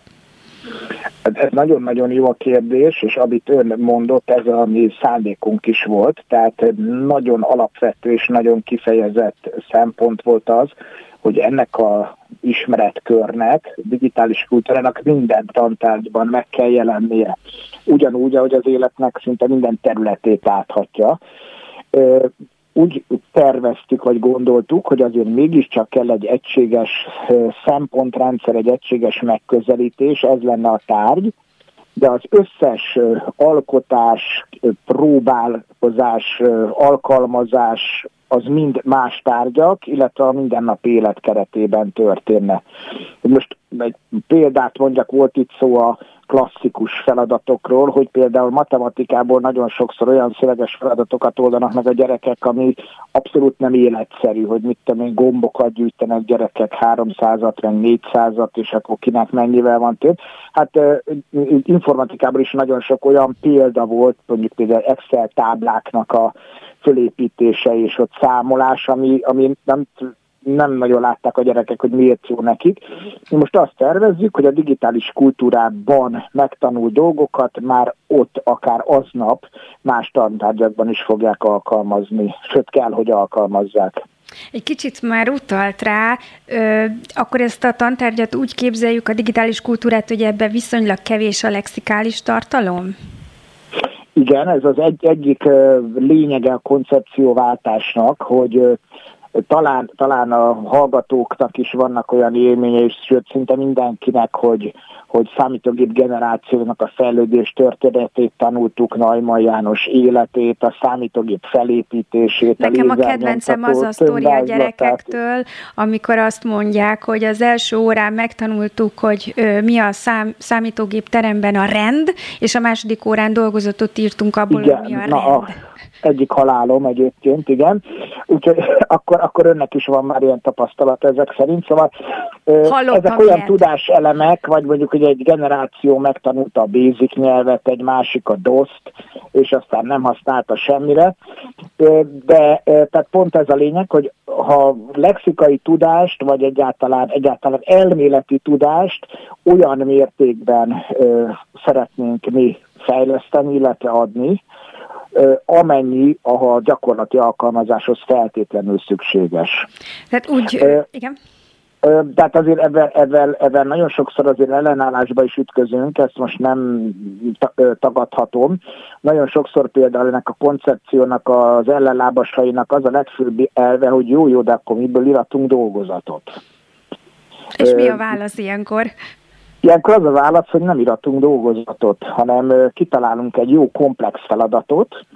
Hát ez nagyon-nagyon jó a kérdés, és amit ön mondott, ez a mi szándékunk is volt, tehát nagyon alapvető és nagyon kifejezett szempont volt az, hogy ennek a ismeretkörnek, digitális kultúrának minden tantárgyban meg kell jelennie. Ugyanúgy, ahogy az életnek szinte minden területét áthatja. Úgy terveztük, vagy gondoltuk, hogy azért mégiscsak kell egy egységes szempontrendszer, egy egységes megközelítés, ez lenne a tárgy, de az összes alkotás, próbálkozás, alkalmazás, az mind más tárgyak, illetve a mindennapi élet keretében történne. Most egy példát mondjak, volt itt szó a klasszikus feladatokról, hogy például matematikából nagyon sokszor olyan szöveges feladatokat oldanak meg a gyerekek, ami abszolút nem életszerű, hogy mit tudom én, gombokat gyűjtenek gyerekek 300-at, meg 400-at, és akkor kinek mennyivel van több. Hát informatikában is nagyon sok olyan példa volt, mondjuk például Excel tábláknak a fölépítése és ott számolás, ami, ami nem nem nagyon látták a gyerekek, hogy miért jó nekik. Mi most azt tervezzük, hogy a digitális kultúrában megtanult dolgokat már ott akár aznap más tantárgyakban is fogják alkalmazni, sőt kell, hogy alkalmazzák. Egy kicsit már utalt rá, ö, akkor ezt a tantárgyat úgy képzeljük, a digitális kultúrát, hogy ebben viszonylag kevés a lexikális tartalom? Igen, ez az egy, egyik lényege a koncepcióváltásnak, hogy talán, talán a hallgatóknak is vannak olyan élményei, sőt szinte mindenkinek, hogy, hogy számítógép generációnak a fejlődés történetét tanultuk, Najman János életét, a számítógép felépítését. Nekem a, a kedvencem az a sztori a gyerekektől, amikor azt mondják, hogy az első órán megtanultuk, hogy ö, mi a szám, számítógép teremben a rend, és a második órán dolgozatot írtunk abból, Igen, hogy mi a rend. Na, a egyik halálom egyébként, igen. Úgyhogy akkor, akkor önnek is van már ilyen tapasztalat ezek szerint. Szóval Hallottam ezek olyan ilyet. tudáselemek, vagy mondjuk, hogy egy generáció megtanulta a basic nyelvet, egy másik a DOS-t, és aztán nem használta semmire. De tehát pont ez a lényeg, hogy ha lexikai tudást, vagy egyáltalán, egyáltalán elméleti tudást olyan mértékben szeretnénk mi fejleszteni, illetve adni, amennyi a gyakorlati alkalmazáshoz feltétlenül szükséges. Tehát úgy, igen. Tehát azért ebben, ebben, ebben nagyon sokszor azért ellenállásba is ütközünk, ezt most nem tagadhatom. Nagyon sokszor például ennek a koncepciónak, az ellenlábasainak az a legfőbb elve, hogy jó-jó, de akkor miből iratunk dolgozatot. És mi a válasz ilyenkor? Ilyenkor az a válasz, hogy nem iratunk dolgozatot, hanem kitalálunk egy jó komplex feladatot,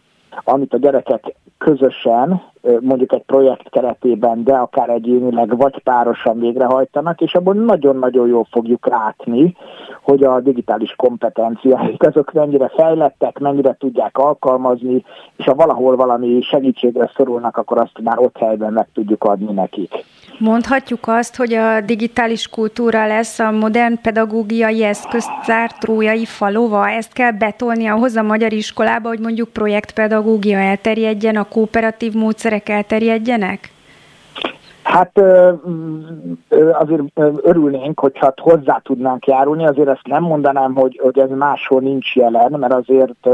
amit a gyerekek közösen, mondjuk egy projekt keretében, de akár egyénileg vagy párosan végrehajtanak, és abból nagyon-nagyon jól fogjuk látni, hogy a digitális kompetenciáik azok mennyire fejlettek, mennyire tudják alkalmazni, és ha valahol valami segítségre szorulnak, akkor azt már ott helyben meg tudjuk adni nekik. Mondhatjuk azt, hogy a digitális kultúra lesz a modern pedagógiai eszköztár trójai falova. Ezt kell betolni ahhoz a magyar iskolába, hogy mondjuk projektpedagógia elterjedjen, a kooperatív módszerek elterjedjenek? Hát azért örülnénk, hogyha hozzá tudnánk járulni, azért ezt nem mondanám, hogy, hogy ez máshol nincs jelen, mert azért,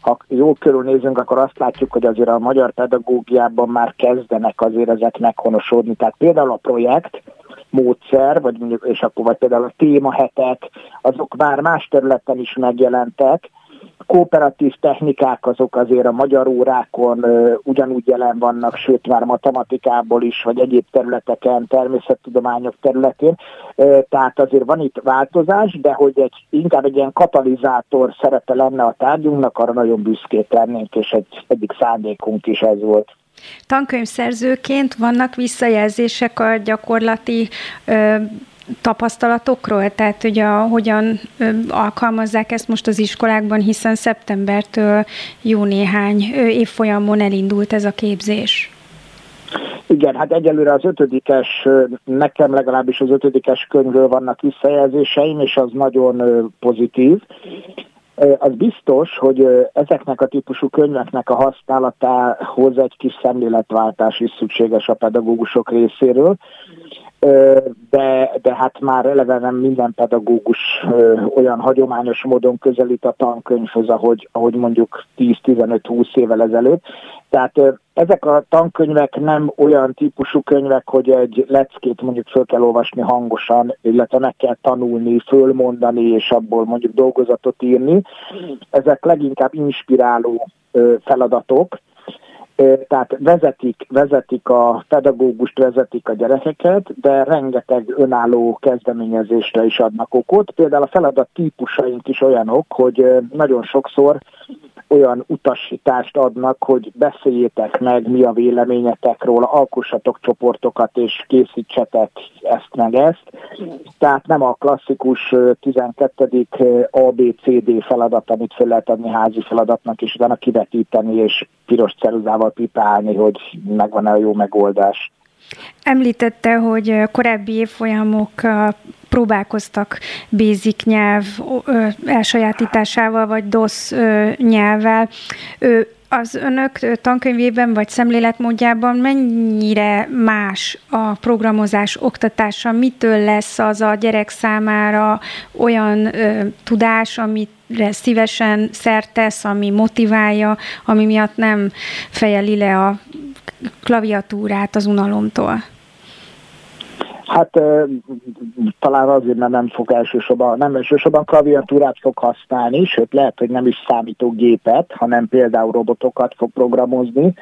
ha jól körülnézünk, akkor azt látjuk, hogy azért a magyar pedagógiában már kezdenek azért ezek meghonosodni. Tehát például a projekt, módszer, vagy mondjuk, és akkor vagy például a témahetek, azok már más területen is megjelentek, kooperatív technikák azok azért a magyar órákon ugyanúgy jelen vannak, sőt már matematikából is, vagy egyéb területeken, természettudományok területén. Tehát azért van itt változás, de hogy egy, inkább egy ilyen katalizátor szerepe lenne a tárgyunknak, arra nagyon büszkék lennénk, és egy, egyik szándékunk is ez volt. Tankönyvszerzőként vannak visszajelzések a gyakorlati ö, tapasztalatokról, tehát hogy a, hogyan alkalmazzák ezt most az iskolákban, hiszen szeptembertől jó néhány évfolyamon elindult ez a képzés. Igen, hát egyelőre az ötödikes, nekem legalábbis az ötödikes könyvről vannak visszajelzéseim, és az nagyon pozitív. Az biztos, hogy ezeknek a típusú könyveknek a használatához egy kis szemléletváltás is szükséges a pedagógusok részéről, de, de hát már eleve nem minden pedagógus olyan hagyományos módon közelít a tankönyvhöz, ahogy, ahogy mondjuk 10-15-20 évvel ezelőtt. Tehát ezek a tankönyvek nem olyan típusú könyvek, hogy egy leckét mondjuk föl kell olvasni hangosan, illetve meg kell tanulni, fölmondani, és abból mondjuk dolgozatot írni. Ezek leginkább inspiráló feladatok, tehát vezetik, vezetik a pedagógust, vezetik a gyerekeket, de rengeteg önálló kezdeményezésre is adnak okot. Például a feladat típusaink is olyanok, hogy nagyon sokszor olyan utasítást adnak, hogy beszéljétek meg, mi a véleményetek róla, alkossatok csoportokat és készítsetek ezt meg ezt. Tehát nem a klasszikus 12. ABCD feladat, amit fel lehet adni házi feladatnak, és utána kivetíteni és piros ceruzával pipálni, hogy megvan-e a jó megoldás. Említette, hogy korábbi évfolyamok próbálkoztak basic nyelv elsajátításával, vagy DOS nyelvvel. Az önök tankönyvében vagy szemléletmódjában mennyire más a programozás oktatása? Mitől lesz az a gyerek számára olyan ö, tudás, amit szívesen szertesz, ami motiválja, ami miatt nem fejeli le a klaviatúrát az unalomtól? Hát talán azért, mert nem fog elsősorban, nem elsősorban klaviatúrát fog használni, sőt lehet, hogy nem is számítógépet, hanem például robotokat fog programozni,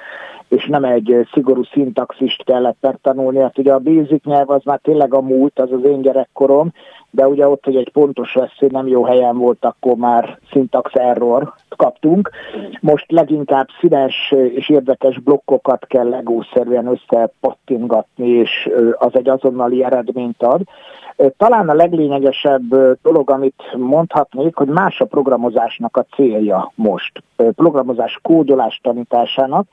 és nem egy szigorú szintaxist kellett megtanulni. Hát ugye a basic nyelv az már tényleg a múlt, az az én gyerekkorom, de ugye ott, hogy egy pontos veszély nem jó helyen volt, akkor már syntax error kaptunk. Most leginkább színes és érdekes blokkokat kell legószerűen összepattingatni, és az egy azonnali eredményt ad. Talán a leglényegesebb dolog, amit mondhatnék, hogy más a programozásnak a célja most. Programozás kódolás tanításának,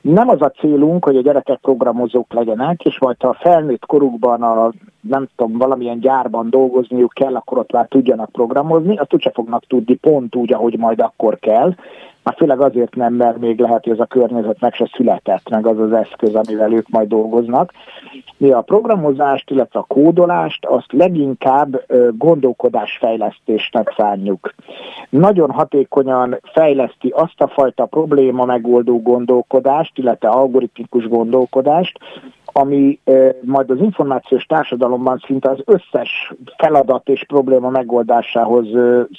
nem az a célunk, hogy a gyerekek programozók legyenek, és majd ha a felnőtt korukban a, nem tudom, valamilyen gyárban dolgozniuk kell, akkor ott már tudjanak programozni, azt úgyse fognak tudni pont úgy, ahogy majd akkor kell, már főleg azért nem, mert még lehet, hogy ez a környezet meg se született, meg az az eszköz, amivel ők majd dolgoznak. Mi a programozást, illetve a kódolást, azt leginkább gondolkodásfejlesztésnek szánjuk. Nagyon hatékonyan fejleszti azt a fajta probléma megoldó gondolkodást, illetve algoritmikus gondolkodást, ami majd az információs társadalomban szinte az összes feladat és probléma megoldásához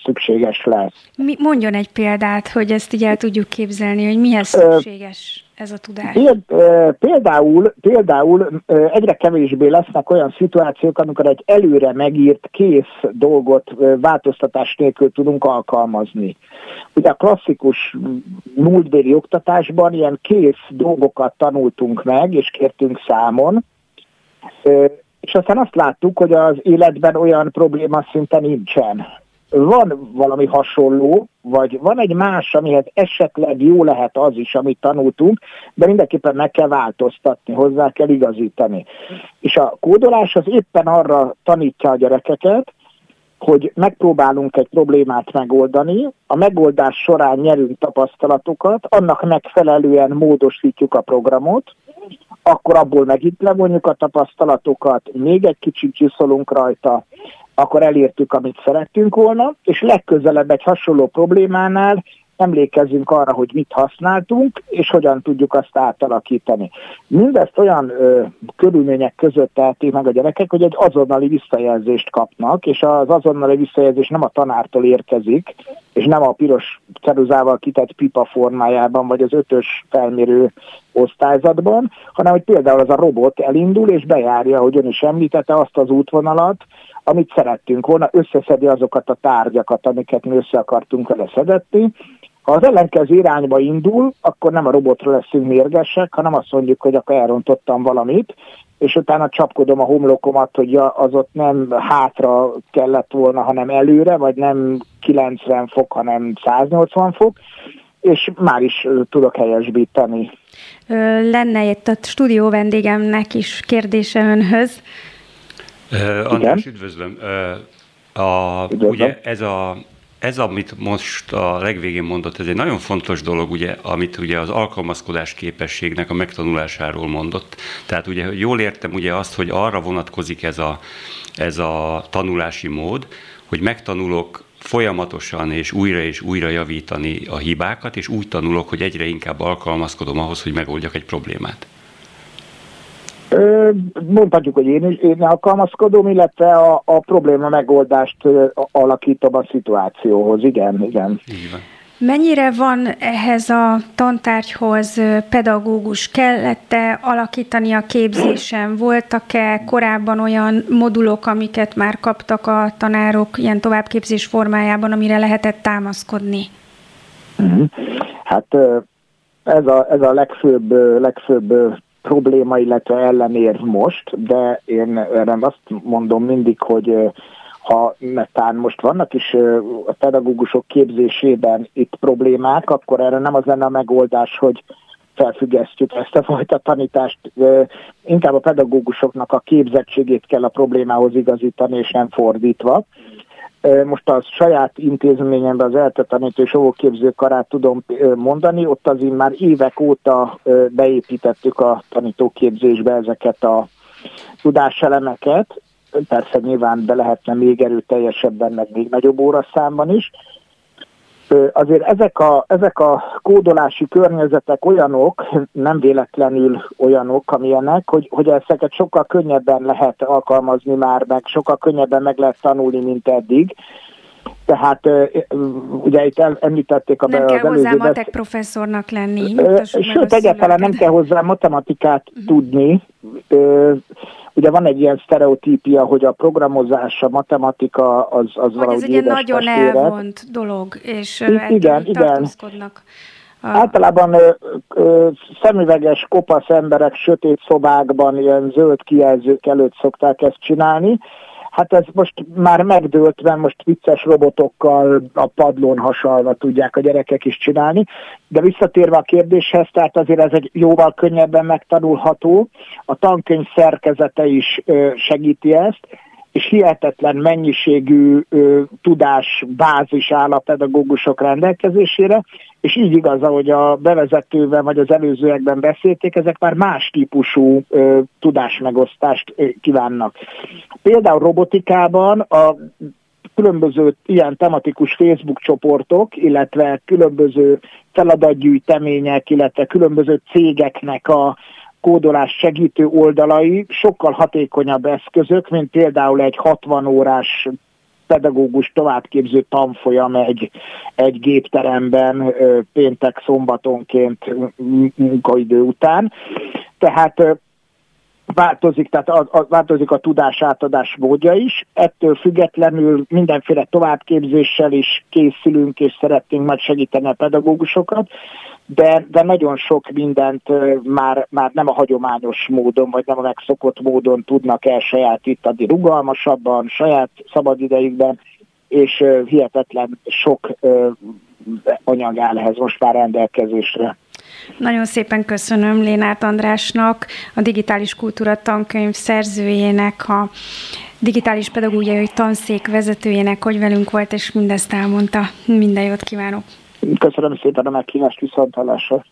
szükséges lesz. Mi, mondjon egy példát, hogy ezt így el tudjuk képzelni, hogy mihez szükséges ez a tudás? Például, például egyre kevésbé lesznek olyan szituációk, amikor egy előre megírt kész dolgot változtatás nélkül tudunk alkalmazni. Ugye a klasszikus múltbéli oktatásban ilyen kész dolgokat tanultunk meg, és kértünk számon, és aztán azt láttuk, hogy az életben olyan probléma szinte nincsen van valami hasonló, vagy van egy más, amihez esetleg jó lehet az is, amit tanultunk, de mindenképpen meg kell változtatni, hozzá kell igazítani. És a kódolás az éppen arra tanítja a gyerekeket, hogy megpróbálunk egy problémát megoldani, a megoldás során nyerünk tapasztalatokat, annak megfelelően módosítjuk a programot, akkor abból megint levonjuk a tapasztalatokat, még egy kicsit csiszolunk rajta, akkor elértük, amit szerettünk volna, és legközelebb egy hasonló problémánál emlékezzünk arra, hogy mit használtunk, és hogyan tudjuk azt átalakítani. Mindezt olyan ö, körülmények között tehetik meg a gyerekek, hogy egy azonnali visszajelzést kapnak, és az azonnali visszajelzés nem a tanártól érkezik, és nem a piros ceruzával kitett pipa formájában, vagy az ötös felmérő osztályzatban, hanem hogy például az a robot elindul, és bejárja, hogy ön is említette, azt az útvonalat, amit szerettünk volna, összeszedi azokat a tárgyakat, amiket mi össze akartunk vele szedetni. Ha az ellenkező irányba indul, akkor nem a robotra leszünk mérgesek, hanem azt mondjuk, hogy akkor elrontottam valamit, és utána csapkodom a homlokomat, hogy az ott nem hátra kellett volna, hanem előre, vagy nem 90 fok, hanem 180 fok, és már is tudok helyesbíteni. Lenne itt a stúdió vendégemnek is kérdése önhöz. Uh, András, üdvözlöm. Uh, a, üdvözlöm. Ugye ez a ez, amit most a legvégén mondott, ez egy nagyon fontos dolog, ugye, amit ugye az alkalmazkodás képességnek a megtanulásáról mondott. Tehát ugye, jól értem ugye azt, hogy arra vonatkozik ez a, ez a tanulási mód, hogy megtanulok folyamatosan és újra és újra javítani a hibákat, és úgy tanulok, hogy egyre inkább alkalmazkodom ahhoz, hogy megoldjak egy problémát. Mondhatjuk, hogy én, én alkalmazkodom, illetve a, a probléma megoldást alakítom a szituációhoz. Igen, igen. Mennyire van ehhez a tantárgyhoz pedagógus? Kellett-e alakítani a képzésen? Voltak-e korábban olyan modulok, amiket már kaptak a tanárok ilyen továbbképzés formájában, amire lehetett támaszkodni? Mhm. Hát ez a, ez a legfőbb, legfőbb probléma, illetve ellenér most, de én erre azt mondom mindig, hogy ha netán most vannak is a pedagógusok képzésében itt problémák, akkor erre nem az lenne a megoldás, hogy felfüggesztjük ezt a fajta tanítást. Inkább a pedagógusoknak a képzettségét kell a problémához igazítani, és nem fordítva. Most a saját intézményemben az ELTE tanító és óvóképző karát tudom mondani, ott azért már évek óta beépítettük a tanítóképzésbe ezeket a tudáselemeket, persze nyilván be lehetne még erőteljesebben, meg még nagyobb óraszámban is, Azért ezek a, ezek a kódolási környezetek olyanok, nem véletlenül olyanok, amilyenek, hogy, hogy ezeket sokkal könnyebben lehet alkalmazni már, meg sokkal könnyebben meg lehet tanulni, mint eddig. Tehát ugye itt említették a Nem kell hozzá matek professzornak lenni. Sőt, egyáltalán nem kell hozzá matematikát uh-huh. tudni. Ugye van egy ilyen sztereotípia, hogy a programozás, a matematika az, az valahogy ez egy nagyon testvére. elvont dolog, és igen, igen. A... Általában ö, ö, szemüveges, kopasz emberek sötét szobákban ilyen zöld kijelzők előtt szokták ezt csinálni, Hát ez most már megdőlt, mert most vicces robotokkal a padlón hasalva tudják a gyerekek is csinálni, de visszatérve a kérdéshez, tehát azért ez egy jóval könnyebben megtanulható, a tankönyv szerkezete is segíti ezt, és hihetetlen mennyiségű ö, tudás, bázis áll a pedagógusok rendelkezésére, és így igaz, ahogy a bevezetőben vagy az előzőekben beszélték, ezek már más típusú ö, tudásmegosztást ö, kívánnak. Például robotikában a különböző ilyen tematikus Facebook csoportok, illetve különböző feladatgyűjtemények, illetve különböző cégeknek a kódolás segítő oldalai sokkal hatékonyabb eszközök, mint például egy 60 órás pedagógus továbbképző tanfolyam egy, egy gépteremben péntek szombatonként munkaidő után. Tehát változik, tehát a, a, változik a tudás átadás módja is. Ettől függetlenül mindenféle továbbképzéssel is készülünk, és szeretnénk majd segíteni a pedagógusokat, de, de nagyon sok mindent már, már nem a hagyományos módon, vagy nem a megszokott módon tudnak elsajátítani rugalmasabban, saját szabadidejükben, és hihetetlen sok anyag áll ehhez most már rendelkezésre. Nagyon szépen köszönöm Lénát Andrásnak, a Digitális Kultúra tankönyv szerzőjének, a digitális pedagógiai tanszék vezetőjének, hogy velünk volt, és mindezt elmondta. Minden jót kívánok! Köszönöm szépen a meghívást viszontalásra!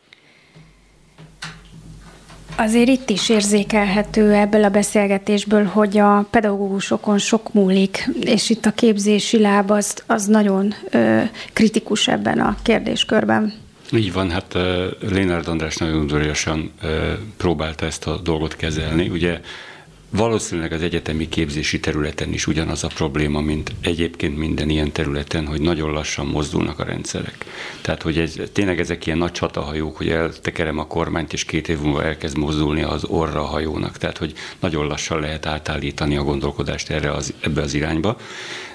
Azért itt is érzékelhető ebből a beszélgetésből, hogy a pedagógusokon sok múlik, és itt a képzési láb az, az nagyon ö, kritikus ebben a kérdéskörben. Így van, hát Lénárd András nagyon udvariasan próbálta ezt a dolgot kezelni. Ugye Valószínűleg az egyetemi képzési területen is ugyanaz a probléma, mint egyébként minden ilyen területen, hogy nagyon lassan mozdulnak a rendszerek. Tehát, hogy ez, tényleg ezek ilyen nagy csatahajók, hogy eltekerem a kormányt, és két év múlva elkezd mozdulni az orra hajónak. Tehát, hogy nagyon lassan lehet átállítani a gondolkodást erre az, ebbe az irányba.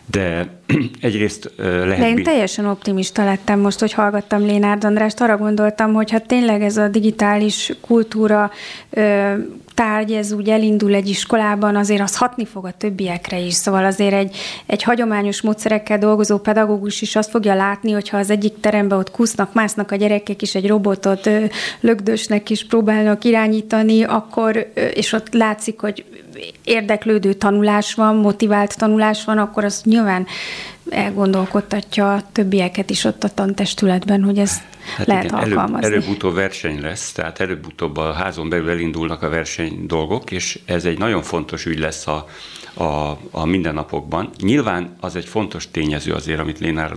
De egyrészt lehet... De én teljesen optimista lettem most, hogy hallgattam Lénárd Andrást. Arra gondoltam, hogy ha tényleg ez a digitális kultúra tárgy, ez úgy elindul egy iskolában, azért az hatni fog a többiekre is. Szóval azért egy, egy hagyományos módszerekkel dolgozó pedagógus is azt fogja látni, hogyha az egyik teremben ott kusznak, másznak a gyerekek is, egy robotot lögdösnek is próbálnak irányítani, akkor, és ott látszik, hogy érdeklődő tanulás van, motivált tanulás van, akkor az nyilván elgondolkodtatja a többieket is ott a tantestületben, hogy ez hát lehet igen, alkalmazni. Előbb, előbb-utóbb verseny lesz, tehát előbb-utóbb a házon belül elindulnak a verseny dolgok, és ez egy nagyon fontos ügy lesz a, a, a mindennapokban. Nyilván az egy fontos tényező azért, amit Lénár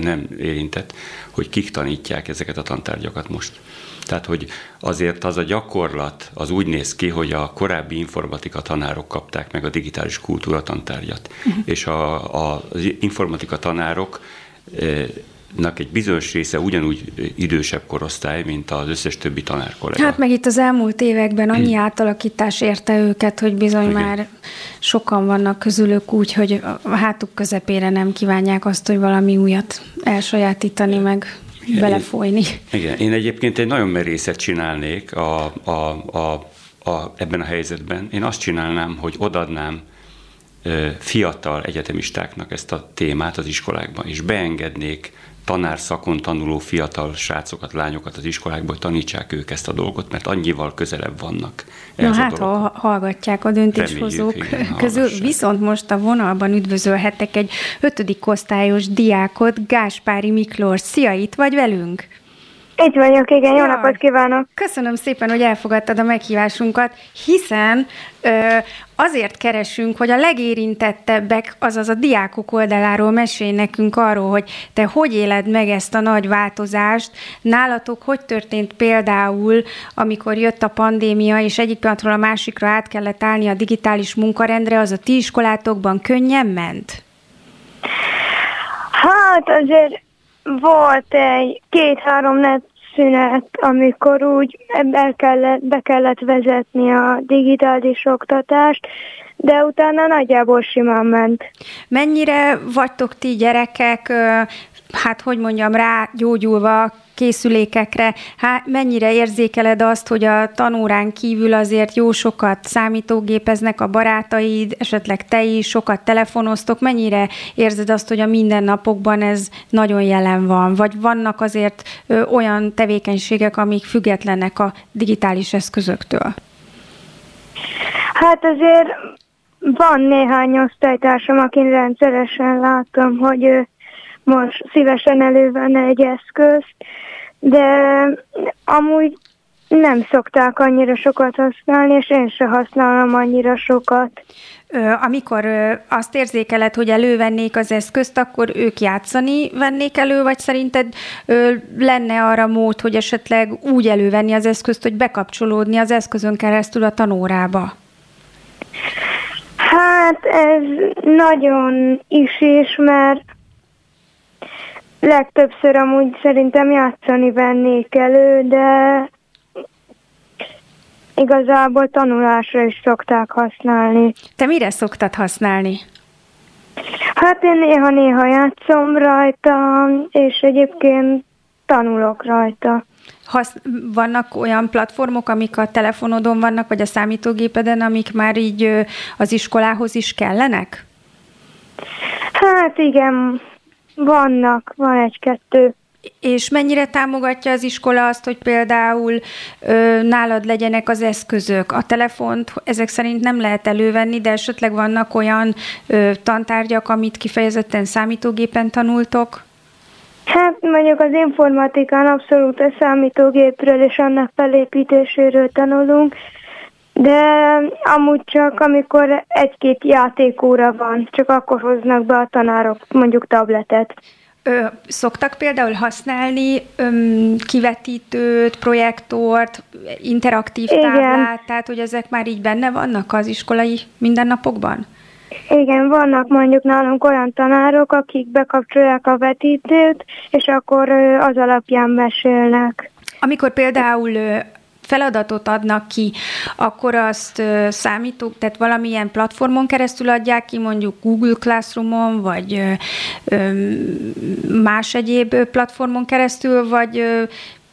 nem érintett, hogy kik tanítják ezeket a tantárgyakat most. Tehát, hogy azért az a gyakorlat az úgy néz ki, hogy a korábbi informatika tanárok kapták meg a digitális kultúra tantárgyat. Uh-huh. És a, a, az informatika tanárok egy bizonyos része ugyanúgy idősebb korosztály, mint az összes többi tanárkollega. Hát meg itt az elmúlt években annyi hmm. átalakítás érte őket, hogy bizony Igen. már sokan vannak közülük úgy, hogy a hátuk közepére nem kívánják azt, hogy valami újat elsajátítani, meg belefolyni. Én, igen, én egyébként egy nagyon merészet csinálnék a, a, a, a, ebben a helyzetben. Én azt csinálnám, hogy odadnám fiatal egyetemistáknak ezt a témát az iskolákban, és beengednék tanárszakon tanuló fiatal srácokat, lányokat az iskolákból, tanítsák ők ezt a dolgot, mert annyival közelebb vannak. Na hát, ha hallgatják a döntéshozók igen, közül, hallgassák. viszont most a vonalban üdvözölhetek egy ötödik osztályos diákot, Gáspári Miklós. Szia, itt vagy velünk? Itt vagyok, igen, jó napot kívánok! Köszönöm szépen, hogy elfogadtad a meghívásunkat, hiszen ö, azért keresünk, hogy a legérintettebbek, azaz a diákok oldaláról mesélj nekünk arról, hogy te hogy éled meg ezt a nagy változást. Nálatok hogy történt például, amikor jött a pandémia, és egyik pillanatról a másikra át kellett állni a digitális munkarendre, az a ti iskolátokban könnyen ment? Hát azért volt egy két-három net szünet, amikor úgy be kellett, be kellett vezetni a digitális oktatást, de utána nagyjából simán ment. Mennyire vagytok ti gyerekek, hát hogy mondjam, rá gyógyulva készülékekre, hát mennyire érzékeled azt, hogy a tanórán kívül azért jó sokat számítógépeznek a barátaid, esetleg te is sokat telefonoztok, mennyire érzed azt, hogy a mindennapokban ez nagyon jelen van, vagy vannak azért ö, olyan tevékenységek, amik függetlenek a digitális eszközöktől? Hát azért van néhány osztálytársam, akin rendszeresen látom, hogy most szívesen elővenne egy eszközt, de amúgy nem szokták annyira sokat használni, és én se használom annyira sokat. Amikor azt érzékeled, hogy elővennék az eszközt, akkor ők játszani vennék elő, vagy szerinted lenne arra mód, hogy esetleg úgy elővenni az eszközt, hogy bekapcsolódni az eszközön keresztül a tanórába? Hát ez nagyon is is, mert legtöbbször amúgy szerintem játszani vennék elő, de igazából tanulásra is szokták használni. Te mire szoktad használni? Hát én néha-néha játszom rajta, és egyébként tanulok rajta. Hasz, vannak olyan platformok, amik a telefonodon vannak, vagy a számítógépeden, amik már így az iskolához is kellenek? Hát igen, vannak, van egy-kettő. És mennyire támogatja az iskola azt, hogy például ö, nálad legyenek az eszközök? A telefont ezek szerint nem lehet elővenni, de esetleg vannak olyan ö, tantárgyak, amit kifejezetten számítógépen tanultok? Hát mondjuk az informatikán abszolút a számítógépről és annak felépítéséről tanulunk, de amúgy csak amikor egy-két játékóra van, csak akkor hoznak be a tanárok mondjuk tabletet. Ö, szoktak például használni öm, kivetítőt, projektort, interaktív Igen. táblát, tehát hogy ezek már így benne vannak az iskolai mindennapokban? Igen, vannak mondjuk nálunk olyan tanárok, akik bekapcsolják a vetítőt, és akkor az alapján mesélnek. Amikor például feladatot adnak ki, akkor azt számítók, tehát valamilyen platformon keresztül adják ki, mondjuk Google Classroomon, vagy más egyéb platformon keresztül, vagy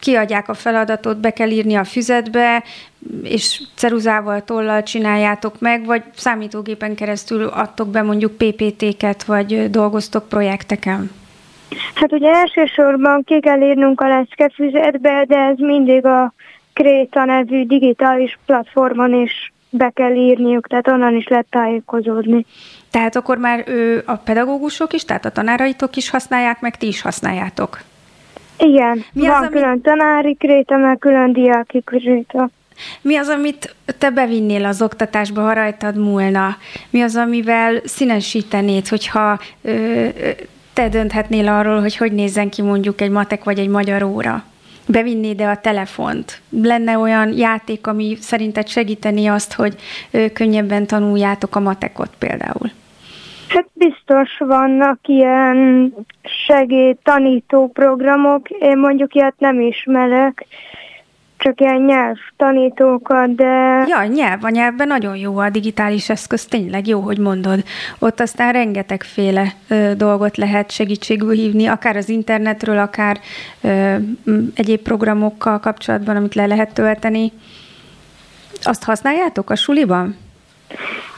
kiadják a feladatot, be kell írni a füzetbe, és ceruzával, tollal csináljátok meg, vagy számítógépen keresztül adtok be mondjuk PPT-ket, vagy dolgoztok projekteken? Hát ugye elsősorban ki kell írnunk a leckefüzetbe, de ez mindig a Kréta nevű digitális platformon is be kell írniuk, tehát onnan is lehet tájékozódni. Tehát akkor már ő, a pedagógusok is, tehát a tanáraitok is használják, meg ti is használjátok. Igen, Mi Mi az, van ami- külön tanári kréta, meg külön diáki kréta. Mi az, amit te bevinnél az oktatásba, ha rajtad múlna? Mi az, amivel színesítenéd, hogyha ö, te dönthetnél arról, hogy hogy nézzen ki mondjuk egy matek vagy egy magyar óra? Bevinnéd-e a telefont? Lenne olyan játék, ami szerinted segíteni azt, hogy könnyebben tanuljátok a matekot például? Hát biztos vannak ilyen segédtanító programok, én mondjuk ilyet nem ismerek, csak ilyen nyelvtanítókat, de Ja, nyelv, a nyelvben nagyon jó a digitális eszköz, tényleg jó, hogy mondod. Ott aztán rengetegféle ö, dolgot lehet segítségül hívni, akár az internetről, akár ö, egyéb programokkal kapcsolatban, amit le lehet tölteni. Azt használjátok a suliban?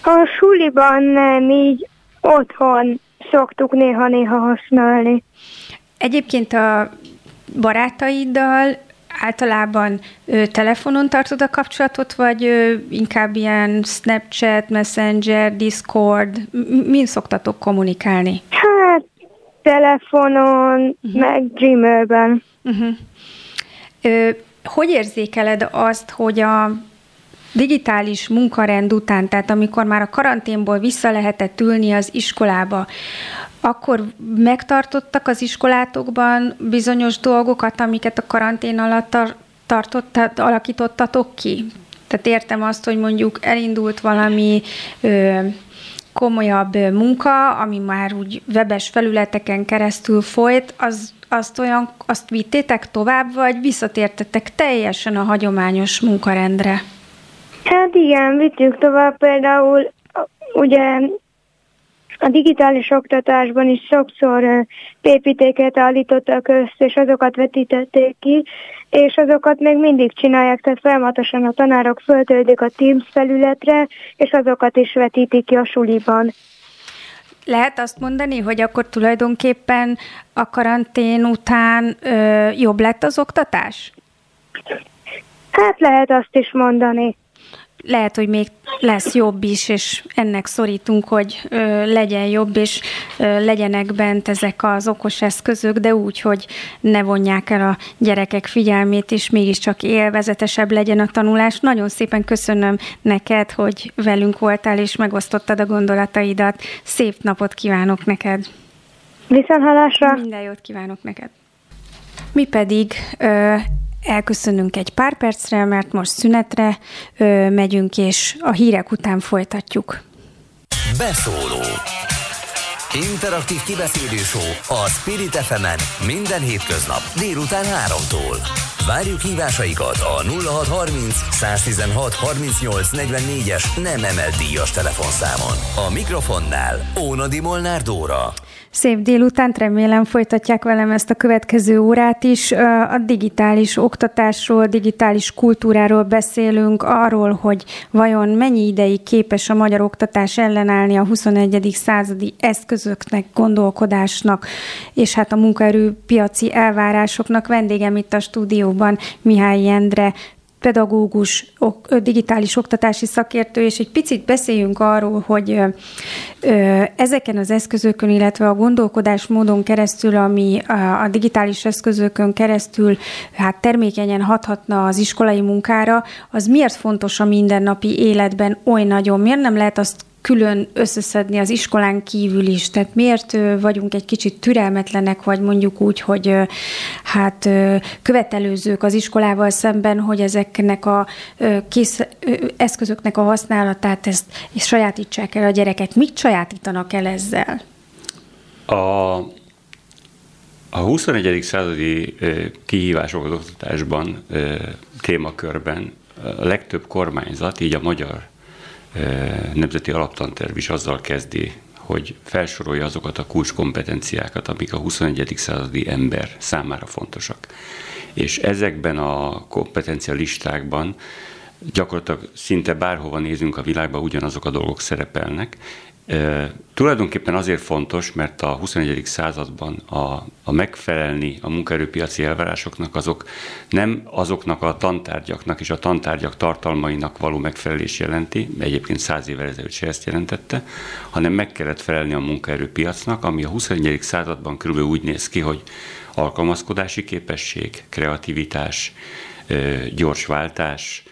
a suliban nem így otthon szoktuk néha-néha használni. Egyébként a barátaiddal általában ö, telefonon tartod a kapcsolatot, vagy ö, inkább ilyen Snapchat, Messenger, Discord? Min szoktatok kommunikálni? Hát telefonon, uh-huh. meg Gmailben. Uh-huh. Ö, hogy érzékeled azt, hogy a digitális munkarend után, tehát amikor már a karanténból vissza lehetett ülni az iskolába, akkor megtartottak az iskolátokban bizonyos dolgokat, amiket a karantén alatt tar- tartott, alakítottatok ki? Tehát értem azt, hogy mondjuk elindult valami ö, komolyabb munka, ami már úgy webes felületeken keresztül folyt, az, azt olyan, azt vittétek tovább, vagy visszatértetek teljesen a hagyományos munkarendre? Hát igen, vittük tovább például, ugye a digitális oktatásban is sokszor ö, PPT-ket állítottak össze, és azokat vetítették ki, és azokat még mindig csinálják, tehát folyamatosan a tanárok föltöltik a Teams felületre, és azokat is vetítik ki a suliban. Lehet azt mondani, hogy akkor tulajdonképpen a karantén után ö, jobb lett az oktatás? Hát lehet azt is mondani. Lehet, hogy még lesz jobb is, és ennek szorítunk, hogy ö, legyen jobb, és ö, legyenek bent ezek az okos eszközök, de úgy, hogy ne vonják el a gyerekek figyelmét, és mégiscsak élvezetesebb legyen a tanulás. Nagyon szépen köszönöm neked, hogy velünk voltál, és megosztottad a gondolataidat. Szép napot kívánok neked! Viszonhalásra! Minden jót kívánok neked! Mi pedig ö, elköszönünk egy pár percre, mert most szünetre ö, megyünk, és a hírek után folytatjuk. Beszóló Interaktív kibeszélő a Spirit fm minden hétköznap délután 3-tól. Várjuk hívásaikat a 0630 116 38 44-es nem emelt díjas telefonszámon. A mikrofonnál Ónadi Molnár Dóra. Szép délután, remélem folytatják velem ezt a következő órát is. A digitális oktatásról, digitális kultúráról beszélünk, arról, hogy vajon mennyi ideig képes a magyar oktatás ellenállni a 21. századi eszközöknek, gondolkodásnak, és hát a munkaerőpiaci elvárásoknak. Vendégem itt a stúdióban Mihály Endre, pedagógus, digitális oktatási szakértő, és egy picit beszéljünk arról, hogy ezeken az eszközökön, illetve a gondolkodásmódon keresztül, ami a digitális eszközökön keresztül hát termékenyen hathatna az iskolai munkára, az miért fontos a mindennapi életben oly nagyon? Miért nem lehet azt külön összeszedni az iskolán kívül is. Tehát miért vagyunk egy kicsit türelmetlenek, vagy mondjuk úgy, hogy hát követelőzők az iskolával szemben, hogy ezeknek a kész eszközöknek a használatát ezt sajátítsák el a gyereket. Mit sajátítanak el ezzel? A, a 21. századi kihívások az oktatásban témakörben a legtöbb kormányzat, így a magyar nemzeti alaptanterv is azzal kezdi, hogy felsorolja azokat a kulcskompetenciákat, amik a 21. századi ember számára fontosak. És ezekben a kompetencia listákban gyakorlatilag szinte bárhova nézünk a világban, ugyanazok a dolgok szerepelnek, Tulajdonképpen azért fontos, mert a 21. században a, a megfelelni a munkaerőpiaci elvárásoknak azok nem azoknak a tantárgyaknak és a tantárgyak tartalmainak való megfelelés jelenti, egyébként száz évvel ezelőtt se ezt jelentette, hanem meg kellett felelni a munkaerőpiacnak, ami a 21. században körülbelül úgy néz ki, hogy alkalmazkodási képesség, kreativitás, gyors váltás,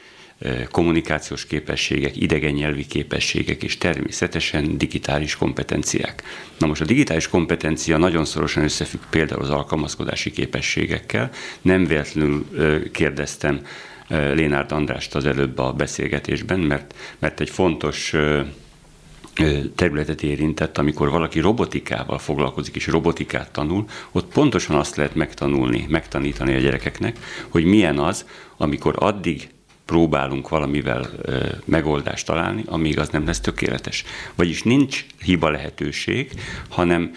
kommunikációs képességek, idegen nyelvi képességek és természetesen digitális kompetenciák. Na most a digitális kompetencia nagyon szorosan összefügg például az alkalmazkodási képességekkel. Nem véletlenül kérdeztem Lénárd Andrást az előbb a beszélgetésben, mert, mert egy fontos területet érintett, amikor valaki robotikával foglalkozik és robotikát tanul, ott pontosan azt lehet megtanulni, megtanítani a gyerekeknek, hogy milyen az, amikor addig próbálunk valamivel ö, megoldást találni, amíg az nem lesz tökéletes. Vagyis nincs hiba lehetőség, hanem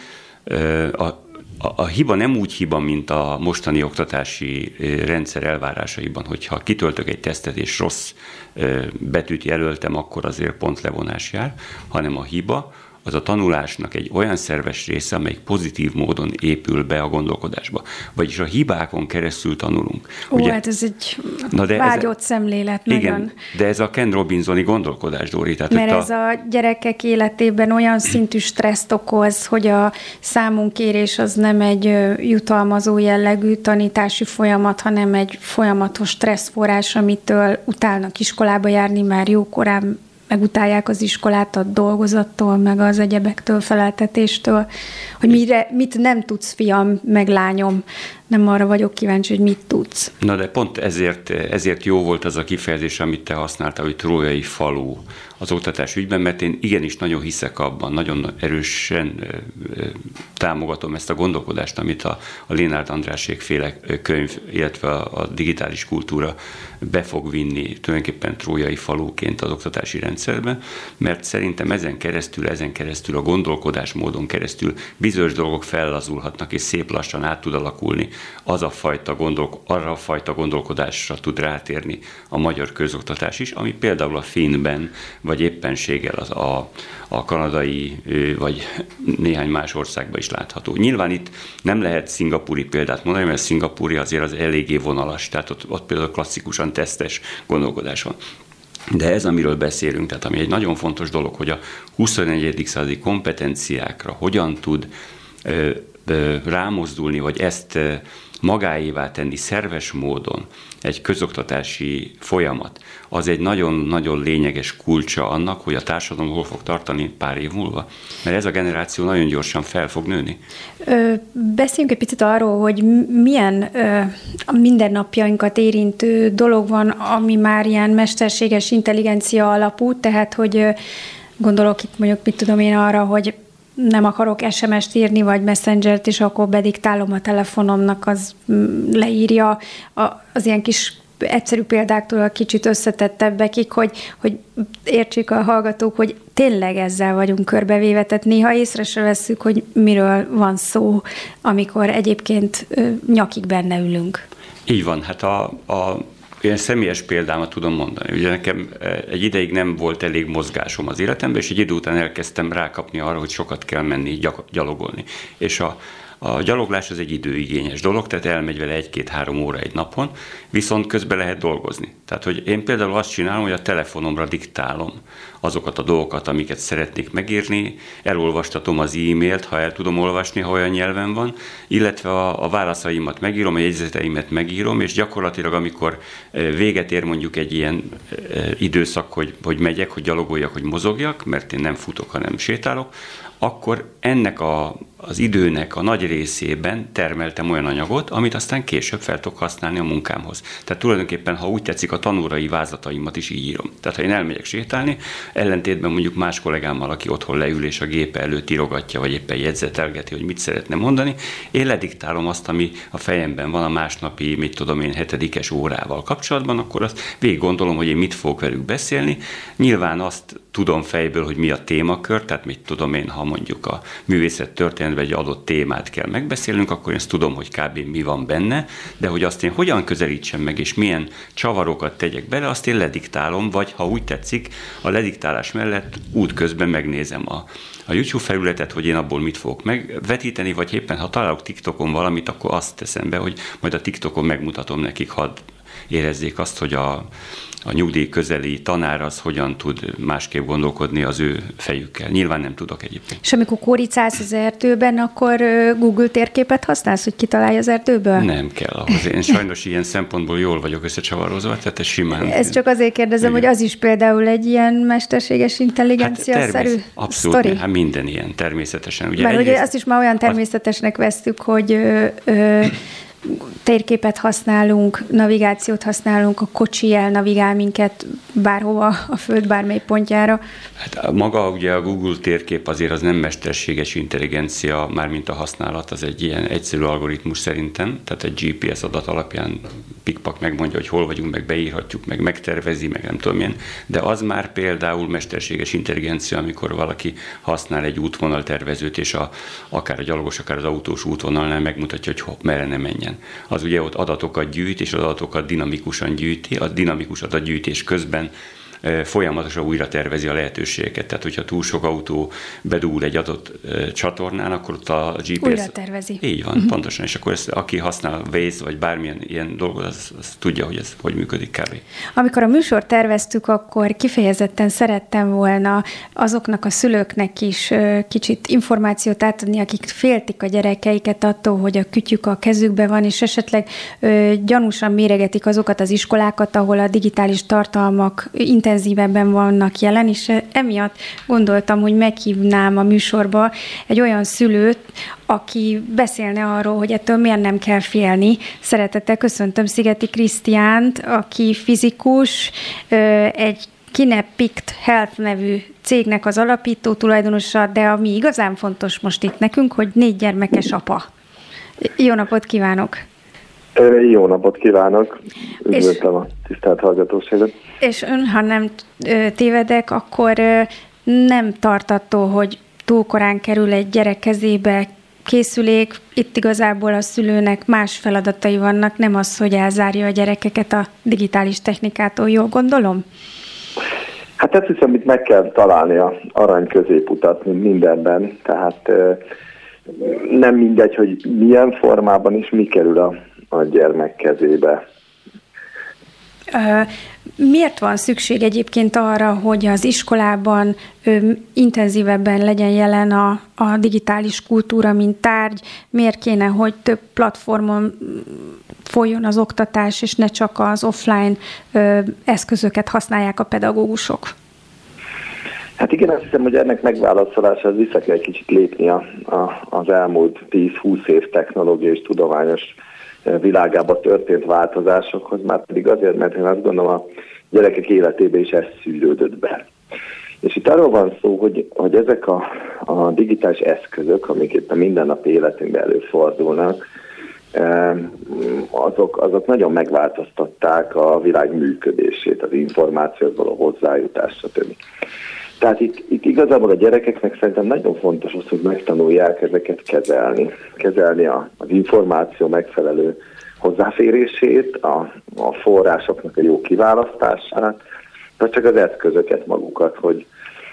ö, a, a, a hiba nem úgy hiba, mint a mostani oktatási rendszer elvárásaiban, hogyha kitöltök egy tesztet és rossz betűt jelöltem, akkor azért pont levonás jár, hanem a hiba az a tanulásnak egy olyan szerves része, amelyik pozitív módon épül be a gondolkodásba. Vagyis a hibákon keresztül tanulunk. Ó, Ugye, hát ez egy na de vágyott ez, szemlélet. Igen, nagyon. de ez a Ken Robinsoni gondolkodás, Dóri. Tehát Mert ez a... a gyerekek életében olyan szintű stresszt okoz, hogy a számunkérés az nem egy jutalmazó jellegű tanítási folyamat, hanem egy folyamatos stresszforrás, amitől utálnak iskolába járni már jókorán megutálják az iskolát a dolgozattól, meg az egyebektől, feleltetéstől, hogy mire, mit nem tudsz, fiam, meg lányom, nem arra vagyok kíváncsi, hogy mit tudsz. Na de pont ezért, ezért jó volt az a kifejezés, amit te használtál, hogy trójai falu az oktatás ügyben, mert én igenis nagyon hiszek abban, nagyon erősen támogatom ezt a gondolkodást, amit a, a Lénárd Andrásék féle könyv, illetve a, a digitális kultúra be fog vinni tulajdonképpen trójai faluként az oktatási rendszerbe, mert szerintem ezen keresztül, ezen keresztül a gondolkodásmódon keresztül bizonyos dolgok fellazulhatnak, és szép lassan át tud alakulni az a fajta gondol, arra a fajta gondolkodásra tud rátérni a magyar közoktatás is, ami például a Finnben, vagy éppenséggel az a, a kanadai, vagy néhány más országban is látható. Nyilván itt nem lehet szingapúri példát mondani, mert szingapúri azért az eléggé vonalas, tehát ott, ott például klasszikusan tesztes gondolkodás van. De ez, amiről beszélünk, tehát ami egy nagyon fontos dolog, hogy a 21. századi kompetenciákra hogyan tud rámozdulni, vagy ezt magáévá tenni szerves módon egy közoktatási folyamat, az egy nagyon-nagyon lényeges kulcsa annak, hogy a társadalom hol fog tartani pár év múlva. Mert ez a generáció nagyon gyorsan fel fog nőni. Ö, beszéljünk egy picit arról, hogy milyen ö, a mindennapjainkat érintő dolog van, ami már ilyen mesterséges intelligencia alapú, tehát hogy ö, Gondolok itt mondjuk, mit tudom én arra, hogy nem akarok SMS-t írni, vagy Messenger-t, és akkor bediktálom a telefonomnak, az mm, leírja az ilyen kis egyszerű példáktól a kicsit összetettebbekig, hogy, hogy értsék a hallgatók, hogy tényleg ezzel vagyunk körbevéve, tehát néha észre se veszük, hogy miről van szó, amikor egyébként nyakig benne ülünk. Így van, hát a, a ilyen személyes példámat tudom mondani. Ugye nekem egy ideig nem volt elég mozgásom az életemben, és egy idő után elkezdtem rákapni arra, hogy sokat kell menni gyalogolni. És a, a gyaloglás az egy időigényes dolog, tehát elmegy vele egy-két-három óra egy napon, viszont közben lehet dolgozni. Tehát, hogy én például azt csinálom, hogy a telefonomra diktálom azokat a dolgokat, amiket szeretnék megírni, elolvastatom az e-mailt, ha el tudom olvasni, ha olyan nyelven van, illetve a, a válaszaimat megírom, a jegyzeteimet megírom, és gyakorlatilag amikor eh, véget ér mondjuk egy ilyen eh, időszak, hogy, hogy megyek, hogy gyalogoljak, hogy mozogjak, mert én nem futok, hanem sétálok, akkor ennek a, az időnek a nagy részében termeltem olyan anyagot, amit aztán később fel tudok használni a munkámhoz. Tehát tulajdonképpen, ha úgy tetszik, a tanúrai vázlataimat is így írom. Tehát ha én elmegyek sétálni, ellentétben mondjuk más kollégámmal, aki otthon leül és a gépe előtt írogatja, vagy éppen jegyzetelgeti, hogy mit szeretne mondani, én lediktálom azt, ami a fejemben van a másnapi, mit tudom én, hetedikes órával kapcsolatban, akkor azt végig gondolom, hogy én mit fogok velük beszélni. Nyilván azt tudom fejből, hogy mi a témakör, tehát mit tudom én, ha mondjuk a művészet történetben egy adott témát kell megbeszélnünk, akkor én ezt tudom, hogy kb. mi van benne, de hogy azt én hogyan közelítsem meg, és milyen csavarokat tegyek bele, azt én lediktálom, vagy ha úgy tetszik, a lediktálás mellett útközben megnézem a, a YouTube felületet, hogy én abból mit fogok megvetíteni, vagy éppen ha találok TikTokon valamit, akkor azt teszem be, hogy majd a TikTokon megmutatom nekik, hadd érezzék azt, hogy a, a nyugdíj közeli tanár az hogyan tud másképp gondolkodni az ő fejükkel. Nyilván nem tudok egyébként. És amikor kóricálsz az erdőben, akkor Google térképet használsz, hogy kitalálj az erdőből? Nem kell ahhoz. Én sajnos ilyen szempontból jól vagyok összecsavarozva, tehát ez simán. Ezt csak azért kérdezem, igen. hogy az is például egy ilyen mesterséges intelligencia-szerű hát Abszolút, sztori? hát minden ilyen, természetesen. Ugye Mert ugye azt is már olyan természetesnek vesztük, hogy ö, ö, térképet használunk, navigációt használunk, a kocsi elnavigál minket bárhova a föld bármely pontjára. Hát maga ugye a Google térkép azért az nem mesterséges intelligencia, mármint a használat, az egy ilyen egyszerű algoritmus szerintem, tehát egy GPS adat alapján pikpak megmondja, hogy hol vagyunk, meg beírhatjuk, meg megtervezi, meg nem tudom milyen, de az már például mesterséges intelligencia, amikor valaki használ egy útvonaltervezőt, és a, akár a gyalogos, akár az autós útvonalnál megmutatja, hogy merre ne menjen az ugye ott adatokat gyűjt, és az adatokat dinamikusan gyűjti, a dinamikus adatgyűjtés közben folyamatosan újra tervezi a lehetőségeket. Tehát, hogyha túl sok autó bedúl egy adott csatornán, akkor ott a GPS... Újra tervezi. Így van, uh-huh. pontosan. És akkor ezt, aki használ Waze, vagy bármilyen ilyen dolgot, az, az tudja, hogy ez hogy működik kb. Amikor a műsort terveztük, akkor kifejezetten szerettem volna azoknak a szülőknek is kicsit információt átadni, akik féltik a gyerekeiket attól, hogy a kütyük a kezükbe van, és esetleg gyanúsan méregetik azokat az iskolákat, ahol a digitális tartalmak intenzívebben vannak jelen, és emiatt gondoltam, hogy meghívnám a műsorba egy olyan szülőt, aki beszélne arról, hogy ettől miért nem kell félni. Szeretettel köszöntöm Szigeti Krisztiánt, aki fizikus, egy Kinepict Health nevű cégnek az alapító tulajdonosa, de ami igazán fontos most itt nekünk, hogy négy gyermekes apa. Jó napot kívánok! Jó napot kívánok! Üdvözlöm a tisztelt hallgatóságot! És ön, ha nem tévedek, akkor nem tart attól, hogy túl korán kerül egy gyerek kezébe készülék, itt igazából a szülőnek más feladatai vannak, nem az, hogy elzárja a gyerekeket a digitális technikától, jól gondolom? Hát ezt hiszem, itt meg kell találni a arany középutat mindenben, tehát nem mindegy, hogy milyen formában is mi kerül a, a gyermek kezébe. Miért van szükség egyébként arra, hogy az iskolában intenzívebben legyen jelen a, a digitális kultúra, mint tárgy? Miért kéne, hogy több platformon folyjon az oktatás, és ne csak az offline eszközöket használják a pedagógusok? Hát igen, azt hiszem, hogy ennek megválaszolásához vissza kell egy kicsit lépni a, a, az elmúlt 10-20 év technológiai és tudományos világában történt változásokhoz, már pedig azért, mert én azt gondolom a gyerekek életébe is ez szűrődött be. És itt arról van szó, hogy, hogy ezek a, a digitális eszközök, amik itt a mindennapi életünkben előfordulnak, azok, azok nagyon megváltoztatták a világ működését, az információhoz való hozzájutást, stb. Tehát itt, itt igazából a gyerekeknek szerintem nagyon fontos az, hogy megtanulják ezeket kezelni. Kezelni a, az információ megfelelő hozzáférését, a, a forrásoknak a jó kiválasztását, vagy csak az eszközöket magukat, hogy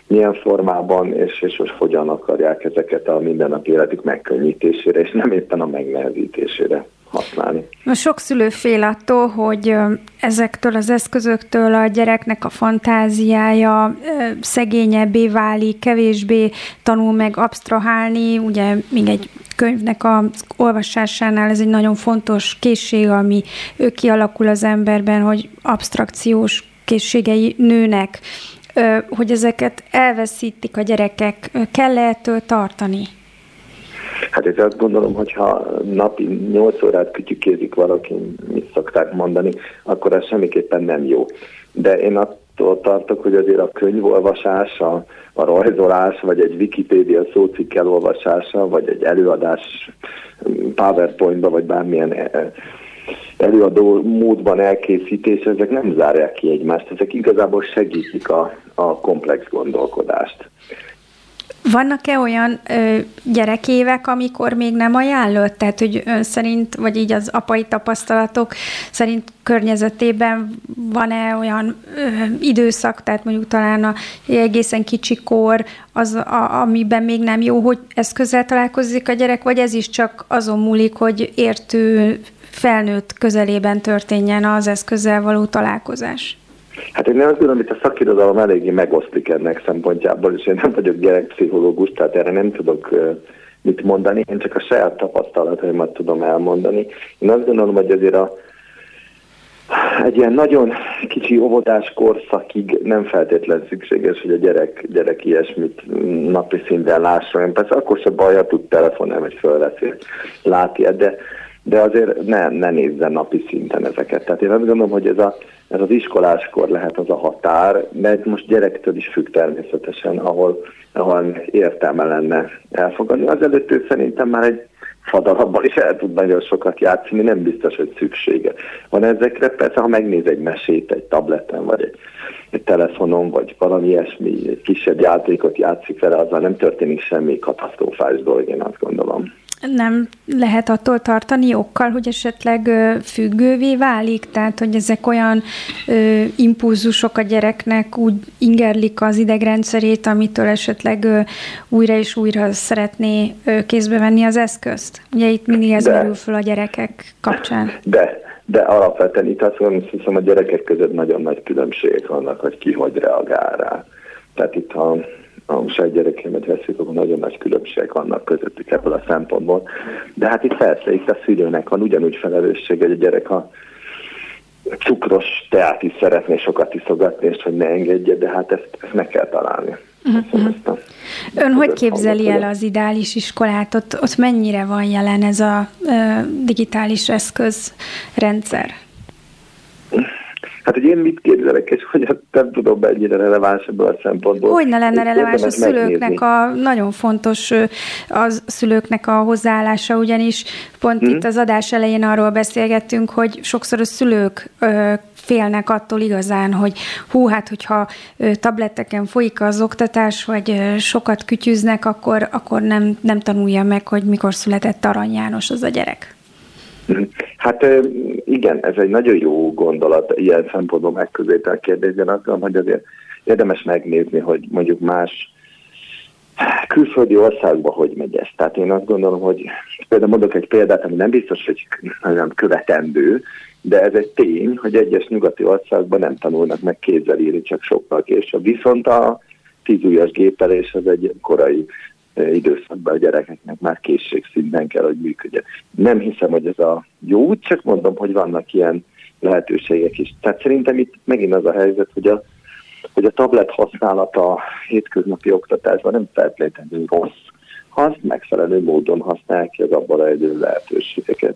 milyen formában és, és hogy hogyan akarják ezeket a mindennapi életük megkönnyítésére, és nem éppen a megnehezítésére használni. Sok szülő fél attól, hogy ezektől az eszközöktől a gyereknek a fantáziája szegényebbé válik, kevésbé tanul meg absztrahálni, ugye még egy könyvnek az olvasásánál ez egy nagyon fontos készség, ami ő kialakul az emberben, hogy abstrakciós készségei nőnek, hogy ezeket elveszítik a gyerekek, kell -e tartani? Hát én azt gondolom, hogy ha napi 8 órát kütyükézik valaki, mit szokták mondani, akkor ez semmiképpen nem jó. De én attól tartok, hogy azért a könyvolvasás, a, a rajzolás, vagy egy Wikipédia szócikk elolvasása, vagy egy előadás PowerPointba, vagy bármilyen előadó módban elkészítés, ezek nem zárják ki egymást, ezek igazából segítik a, a komplex gondolkodást. Vannak-e olyan ö, gyerekévek, amikor még nem ajánlott? Tehát, hogy ön szerint, vagy így az apai tapasztalatok szerint környezetében van-e olyan ö, időszak, tehát mondjuk talán a egészen kicsi kor, az, a, amiben még nem jó, hogy eszközzel találkozik a gyerek, vagy ez is csak azon múlik, hogy értő felnőtt közelében történjen az eszközzel való találkozás? Hát én azt gondolom, hogy a szakirodalom eléggé megosztik ennek szempontjából, és én nem vagyok gyerekpszichológus, tehát erre nem tudok mit mondani, én csak a saját tapasztalataimat tudom elmondani. Én azt gondolom, hogy azért a, egy ilyen nagyon kicsi óvodás korszakig nem feltétlen szükséges, hogy a gyerek, gyerek ilyesmit napi szinten lásson. Persze akkor se baj, ha tud telefonálni, vagy fölveszi, látja, de de azért ne, ne nézzen napi szinten ezeket. Tehát én azt gondolom, hogy ez, a, ez az iskoláskor lehet az a határ, mert most gyerektől is függ természetesen, ahol, ahol értelme lenne elfogadni. Az előtt szerintem már egy fadalabban is el tud nagyon sokat játszani, nem biztos, hogy szüksége van ezekre. Persze, ha megnéz egy mesét egy tableten, vagy egy, egy telefonon, vagy valami ilyesmi, egy kisebb játékot játszik vele, azzal nem történik semmi katasztrofális dolog, én azt gondolom nem lehet attól tartani okkal, hogy esetleg függővé válik, tehát hogy ezek olyan ö, impulzusok a gyereknek úgy ingerlik az idegrendszerét, amitől esetleg ö, újra és újra szeretné ö, kézbe venni az eszközt. Ugye itt mindig ez merül föl a gyerekek kapcsán. De, de alapvetően itt azt hiszem, a gyerekek között nagyon nagy különbségek vannak, hogy ki hogy reagál rá. Tehát itt, ha a saját gyerekemet veszik, akkor nagyon nagy különbségek vannak közöttük ebből a szempontból. De hát itt persze, itt a szülőnek van ugyanúgy felelősség, hogy a gyerek a cukros teát is szeretné sokat iszogatni, és hogy ne engedje, de hát ezt, ezt meg kell találni. Uh-huh. Ön hogy képzeli el az ideális iskolát? Ott, ott mennyire van jelen ez a uh, digitális eszközrendszer? Hát, hogy én mit képzelek, és hogy hát nem tudom, mennyire releváns ebből a szempontból. Hogy ne lenne releváns a szülőknek a nagyon fontos a szülőknek a hozzáállása, ugyanis pont hmm. itt az adás elején arról beszélgettünk, hogy sokszor a szülők félnek attól igazán, hogy hú, hát hogyha tableteken folyik az oktatás, vagy sokat kütyüznek, akkor, akkor nem, nem tanulja meg, hogy mikor született Arany János az a gyerek. Hát igen, ez egy nagyon jó gondolat, ilyen szempontból megközelítel kérdésben. Azt gondolom, hogy azért érdemes megnézni, hogy mondjuk más külföldi országban hogy megy ez. Tehát én azt gondolom, hogy például mondok egy példát, ami nem biztos, hogy nem követendő, de ez egy tény, hogy egyes nyugati országban nem tanulnak meg kézzel írni, csak sokkal később. Viszont a tízújas gépelés az egy korai időszakban a gyerekeknek már készségszinten kell, hogy működjön. Nem hiszem, hogy ez a jó csak mondom, hogy vannak ilyen lehetőségek is. Tehát szerintem itt megint az a helyzet, hogy a, hogy a tablet használata a hétköznapi oktatásban nem feltétlenül rossz, ha azt megfelelő módon használják ki az abban rejlő lehetőségeket.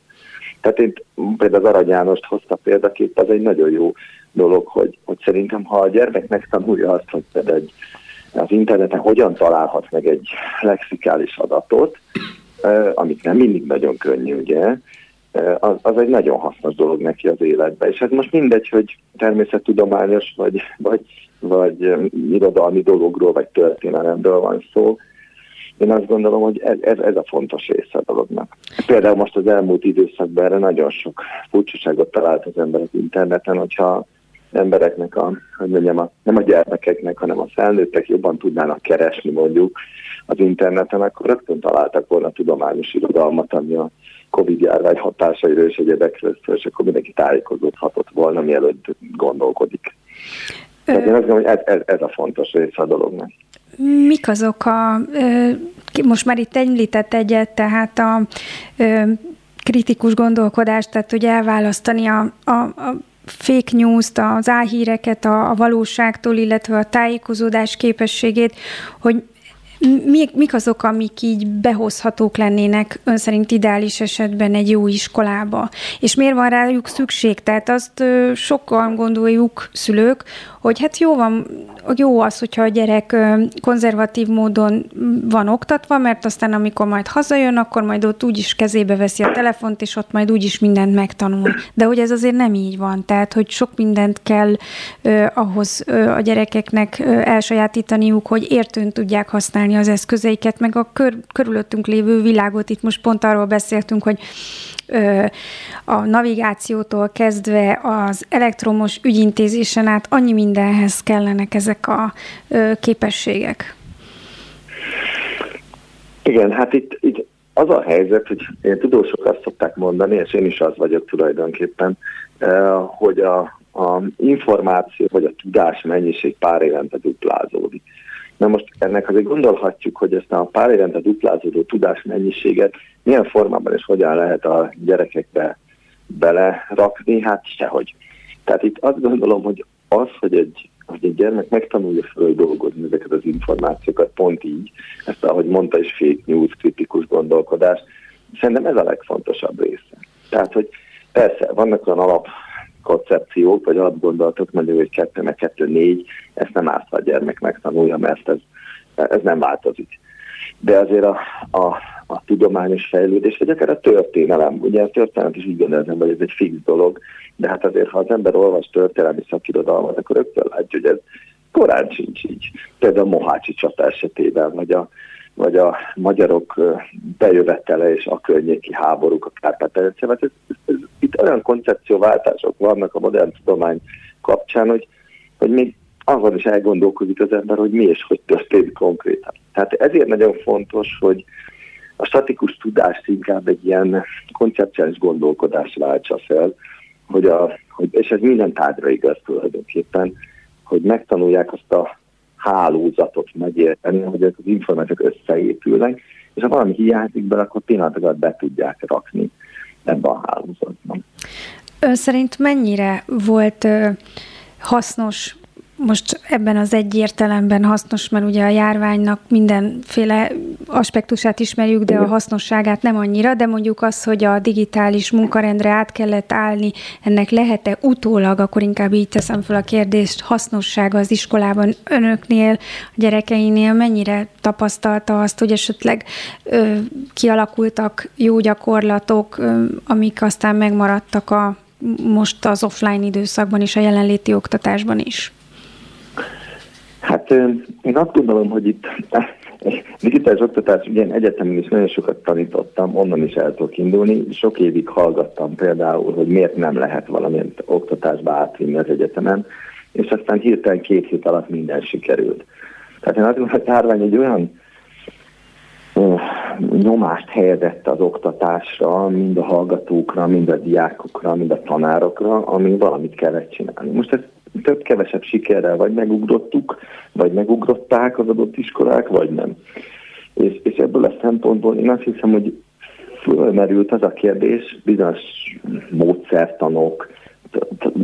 Tehát én például az Arany Jánost hozta példaképp, az egy nagyon jó dolog, hogy, hogy szerintem ha a gyermek megtanulja azt, hogy egy az interneten hogyan találhat meg egy lexikális adatot, amit nem mindig nagyon könnyű, ugye, az, az egy nagyon hasznos dolog neki az életbe. És hát most mindegy, hogy természettudományos, vagy, vagy, vagy irodalmi dologról, vagy történelemről van szó, én azt gondolom, hogy ez, ez, ez a fontos része a dolognak. Például most az elmúlt időszakban erre nagyon sok furcsaságot talált az ember az interneten, hogyha embereknek, a, hogy mondjam, a, nem a gyermekeknek, hanem a felnőttek jobban tudnának keresni mondjuk az interneten, akkor rögtön találtak volna tudományos irodalmat, ami a Covid járvány hatásairól és egyebekről, és akkor mindenki tájékozódhatott volna, mielőtt gondolkodik. Tehát én azt gondolom, hogy ez, ez, ez a fontos része a dolognak. Mik azok a, most már itt említett egyet, tehát a kritikus gondolkodást, tehát hogy elválasztani a, a, a fake news-t, az álhíreket a, a valóságtól, illetve a tájékozódás képességét, hogy mi, mik azok, amik így behozhatók lennének ön szerint ideális esetben egy jó iskolába? És miért van rájuk szükség? Tehát azt sokan gondoljuk szülők, hogy hát jó van, jó az, hogyha a gyerek konzervatív módon van oktatva, mert aztán amikor majd hazajön, akkor majd ott úgyis kezébe veszi a telefont, és ott majd úgyis mindent megtanul. De hogy ez azért nem így van, tehát hogy sok mindent kell eh, ahhoz eh, a gyerekeknek eh, elsajátítaniuk, hogy értőn tudják használni az eszközeiket, meg a kör, körülöttünk lévő világot. Itt most pont arról beszéltünk, hogy a navigációtól kezdve az elektromos ügyintézésen át annyi mindenhez kellenek ezek a képességek. Igen, hát itt, itt az a helyzet, hogy én tudósok azt szokták mondani, és én is az vagyok tulajdonképpen, hogy a, a információ vagy a tudás mennyiség pár évente duplázódik. Na most ennek azért gondolhatjuk, hogy ezt a pár évente duplázódó tudás mennyiséget milyen formában és hogyan lehet a gyerekekbe belerakni, hát sehogy. Tehát itt azt gondolom, hogy az, hogy egy, hogy egy gyermek megtanulja föl dolgozni ezeket az információkat pont így, ezt ahogy mondta is fake news, kritikus gondolkodás, szerintem ez a legfontosabb része. Tehát, hogy persze, vannak olyan alap koncepciók, vagy alapgondolatok, mondjuk, hogy kettő meg kettő négy, ezt nem árt a gyermek megtanulja, mert ez, ez nem változik. De azért a, a, a tudományos fejlődés, vagy akár a történelem, ugye a történet is így gondolom, hogy ez egy fix dolog, de hát azért, ha az ember olvas történelmi szakirodalmat, akkor rögtön látja, hogy ez korán sincs így. Például a Mohácsi csata esetében, vagy a, vagy a magyarok bejövetele és a környéki háborúk, a kárpát itt olyan koncepcióváltások vannak a modern tudomány kapcsán, hogy, hogy még azon is elgondolkozik az ember, hogy mi és hogy történik konkrétan. Tehát ezért nagyon fontos, hogy a statikus tudást inkább egy ilyen koncepciális gondolkodás váltsa fel, hogy a, hogy, és ez minden tárgyra igaz tulajdonképpen, hogy megtanulják azt a hálózatot megérteni, hogy ezek az információk összeépülnek, és ha valami hiányzik bele, akkor pillanatokat be tudják rakni ebbe a hálózatban. Ön szerint mennyire volt hasznos most ebben az egy értelemben hasznos, mert ugye a járványnak mindenféle aspektusát ismerjük, de a hasznosságát nem annyira, de mondjuk az, hogy a digitális munkarendre át kellett állni, ennek lehet-e utólag, akkor inkább így teszem fel a kérdést, hasznossága az iskolában önöknél, a gyerekeinél mennyire tapasztalta azt, hogy esetleg ö, kialakultak jó gyakorlatok, ö, amik aztán megmaradtak a most az offline időszakban és a jelenléti oktatásban is? Hát én azt gondolom, hogy itt digitális oktatás, ugye én egyetemen is nagyon sokat tanítottam, onnan is el tudok indulni. Sok évig hallgattam például, hogy miért nem lehet valamilyen oktatásba átvinni az egyetemen, és aztán hirtelen két hét alatt minden sikerült. Tehát én azt gondolom, hogy Tárvány egy olyan nyomást helyezett az oktatásra, mind a hallgatókra, mind a diákokra, mind a tanárokra, ami valamit kellett csinálni. Most ez több-kevesebb sikerrel vagy megugrottuk, vagy megugrották az adott iskolák, vagy nem. És, és ebből a szempontból én azt hiszem, hogy fölmerült az a kérdés bizonyos módszertanok,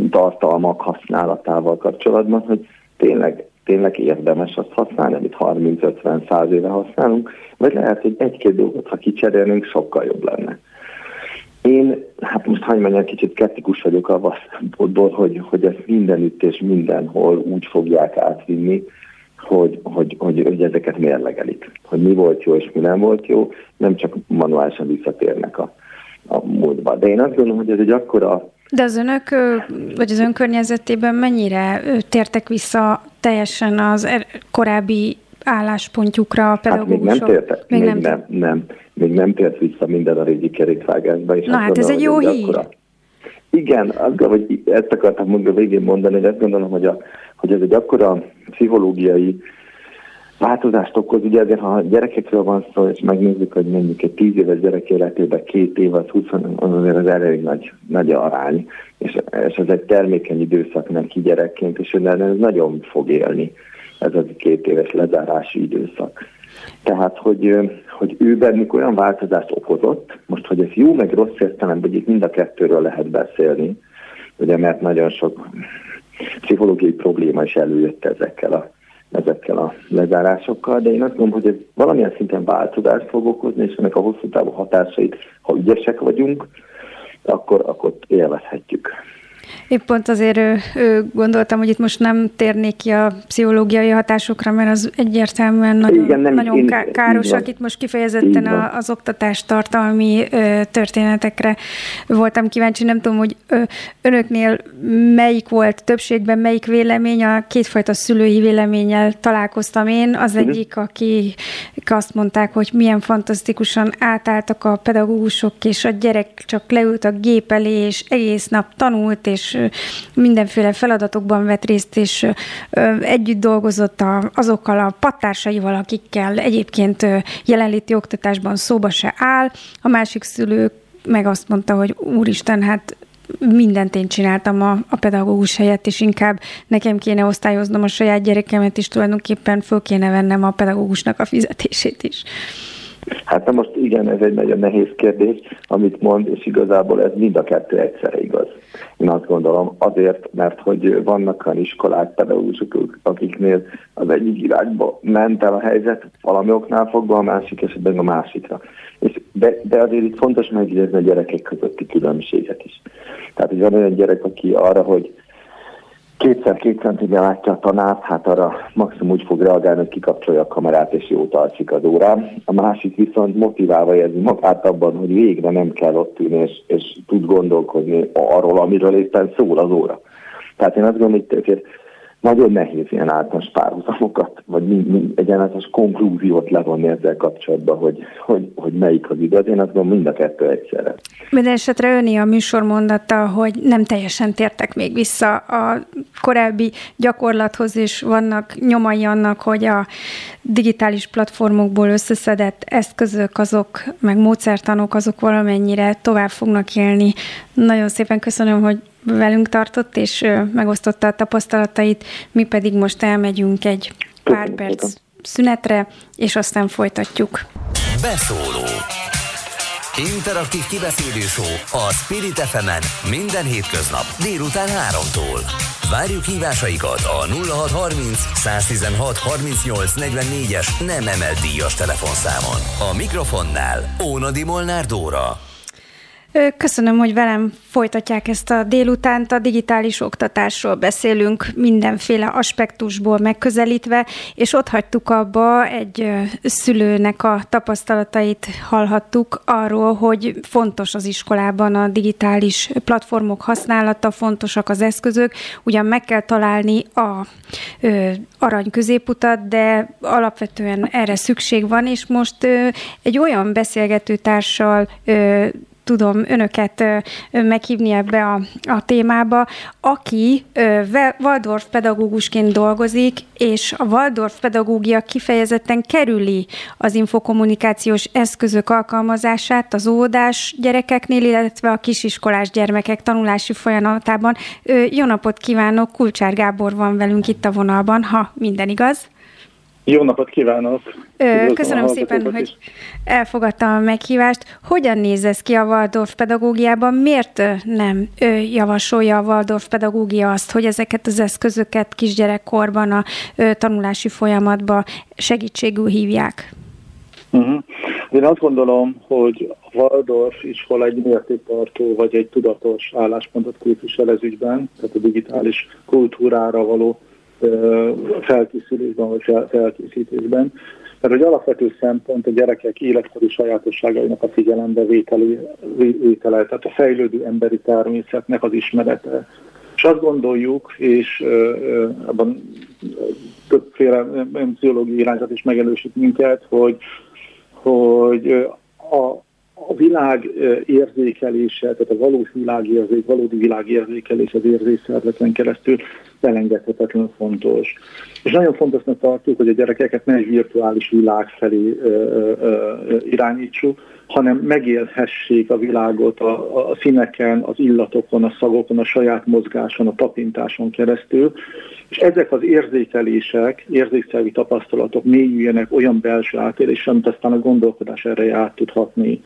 tartalmak használatával kapcsolatban, hogy tényleg, tényleg érdemes azt használni, amit 30-50-100 éve használunk, vagy lehet, hogy egy-két dolgot, ha kicserélnénk, sokkal jobb lenne. Én, hát most hagyj mondjam, kicsit skeptikus vagyok a szempontból, hogy, hogy ezt mindenütt és mindenhol úgy fogják átvinni, hogy, hogy, hogy, hogy ezeket mérlegelik. Hogy mi volt jó és mi nem volt jó, nem csak manuálisan visszatérnek a, a múltba. De én azt gondolom, hogy ez egy akkora de az önök, vagy az környezetében mennyire tértek vissza teljesen az er, korábbi álláspontjukra a pedagógusok? Hát még nem tértek, még, még nem, nem, nem, még nem tért vissza minden a régi kerékvágásba. És Na hát ez egy jó hír. Akkora, igen, azt, hogy ezt akartam mondani, végén mondani, hogy azt gondolom, hogy, a, hogy ez egy akkora pszichológiai változást okoz. Ugye ezért, ha gyerekekről van szó, és megnézzük, hogy mondjuk egy 10 éves gyerek életében két év, az 20, azért az elég nagy, nagy arány, és, és ez egy termékeny időszak neki gyerekként, és ez nagyon fog élni, ez az két éves lezárási időszak. Tehát, hogy, hogy ő bennük olyan változást okozott, most, hogy ez jó meg rossz értelemben, hogy itt mind a kettőről lehet beszélni, ugye, mert nagyon sok pszichológiai probléma is előjött ezekkel a, ezekkel a lezárásokkal, de én azt gondolom, hogy ez valamilyen szinten változást fog okozni, és ennek a hosszú távú hatásait, ha ügyesek vagyunk, akkor, akkor élvezhetjük. Épp pont azért ő, ő, gondoltam, hogy itt most nem térnék ki a pszichológiai hatásokra, mert az egyértelműen nagyon, Igen, nem, nagyon én, károsak. Itt most kifejezetten a, az oktatás tartalmi ö, történetekre voltam kíváncsi. Nem tudom, hogy ö, önöknél melyik volt többségben, melyik vélemény. A kétfajta szülői véleménnyel találkoztam én. Az uh-huh. egyik, aki azt mondták, hogy milyen fantasztikusan átálltak a pedagógusok, és a gyerek csak leült a gép elé, és egész nap tanult, és és mindenféle feladatokban vett részt, és együtt dolgozott azokkal a pattársaival, akikkel egyébként jelenléti oktatásban szóba se áll. A másik szülő meg azt mondta, hogy úristen, hát mindent én csináltam a, a pedagógus helyett, és inkább nekem kéne osztályoznom a saját gyerekemet, és tulajdonképpen föl kéne vennem a pedagógusnak a fizetését is. Hát na most igen, ez egy nagyon nehéz kérdés, amit mond, és igazából ez mind a kettő egyszerre igaz. Én azt gondolom azért, mert hogy vannak olyan iskolák, pedagógusok, akiknél az egyik irányba ment el a helyzet, valami oknál fogva, a másik esetben a másikra. És de, de azért itt fontos megjegyezni a gyerekek közötti különbséget is. Tehát, hogy van olyan gyerek, aki arra, hogy kétszer két centire látja a tanárt, hát arra maximum úgy fog reagálni, hogy kikapcsolja a kamerát és jót alszik az órán. A másik viszont motiválva érzi magát abban, hogy végre nem kell ott ülni, és, és tud gondolkodni arról, amiről éppen szól az óra. Tehát én azt gondolom, hogy nagyon nehéz ilyen általános párhuzamokat, vagy mi, mi, egy általános konklúziót levonni ezzel kapcsolatban, hogy, hogy, hogy melyik az igaz. Én azt gondolom mind a kettő egyszerre. Minden esetre öné a műsor mondata, hogy nem teljesen tértek még vissza a korábbi gyakorlathoz, és vannak nyomai annak, hogy a digitális platformokból összeszedett eszközök, azok, meg módszertanok, azok valamennyire tovább fognak élni. Nagyon szépen köszönöm, hogy velünk tartott, és megosztotta a tapasztalatait, mi pedig most elmegyünk egy pár perc szünetre, és aztán folytatjuk. Beszóló Interaktív kibeszélő show a Spirit fm minden hétköznap délután 3-tól. Várjuk hívásaikat a 0630 116 38 44-es nem emelt díjas telefonszámon. A mikrofonnál Ónadi Molnár Dóra. Köszönöm, hogy velem folytatják ezt a délutánt. A digitális oktatásról beszélünk mindenféle aspektusból megközelítve, és ott hagytuk abba egy szülőnek a tapasztalatait hallhattuk arról, hogy fontos az iskolában a digitális platformok használata, fontosak az eszközök. Ugyan meg kell találni a ö, arany középutat, de alapvetően erre szükség van, és most ö, egy olyan beszélgetőtársal ö, tudom önöket meghívni ebbe a, a témába, aki Waldorf pedagógusként dolgozik, és a Waldorf pedagógia kifejezetten kerüli az infokommunikációs eszközök alkalmazását az óvodás gyerekeknél, illetve a kisiskolás gyermekek tanulási folyamatában. Jó napot kívánok, Kulcsár Gábor van velünk itt a vonalban, ha minden igaz. Jó napot kívánok! Köszönöm szépen, is. hogy elfogadta a meghívást. Hogyan néz ez ki a Waldorf pedagógiában? Miért nem javasolja a Waldorf pedagógia azt, hogy ezeket az eszközöket kisgyerekkorban a tanulási folyamatban segítségül hívják? Uh-huh. Én azt gondolom, hogy a Waldorf iskola egy mértéktartó vagy egy tudatos álláspontot képvisel ez ügyben, tehát a digitális kultúrára való felkészülésben vagy felkészítésben. Mert hogy alapvető szempont a gyerekek életkori sajátosságainak a figyelembe vétele, tehát a fejlődő emberi természetnek az ismerete. És azt gondoljuk, és abban többféle pszichológiai irányzat is megelősít minket, hogy, hogy a, a világ érzékelése, tehát a valós világérzék, valódi világérzékelés az érzékszerveken keresztül elengedhetetlenül fontos. És nagyon fontosnak tartjuk, hogy a gyerekeket ne egy virtuális világ felé ö, ö, irányítsuk, hanem megélhessék a világot a, a színeken, az illatokon, a szagokon, a saját mozgáson, a tapintáson keresztül, és ezek az érzékelések, érzékszervi tapasztalatok mélyüljenek olyan belső átélésre, amit aztán a gondolkodás erre át tudhatni.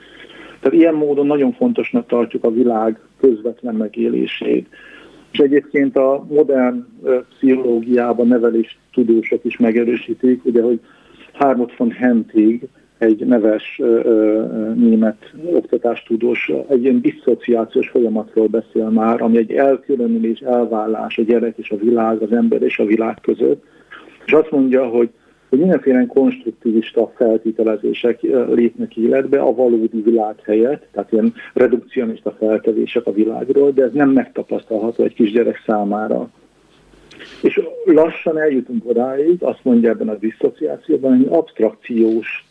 Tehát ilyen módon nagyon fontosnak tartjuk a világ közvetlen megélését. És egyébként a modern pszichológiában nevelés tudósok is megerősítik, ugye, hogy Harmut von Hentig, egy neves ö, német oktatástudós egy ilyen diszociációs folyamatról beszél már, ami egy elkülönülés, elvállás a gyerek és a világ, az ember és a világ között. És azt mondja, hogy hogy mindenféle konstruktivista feltételezések lépnek életbe a valódi világ helyett, tehát ilyen redukcionista feltevések a világról, de ez nem megtapasztalható egy kisgyerek számára. És lassan eljutunk odáig, azt mondja ebben a diszociációban, hogy abstrakciós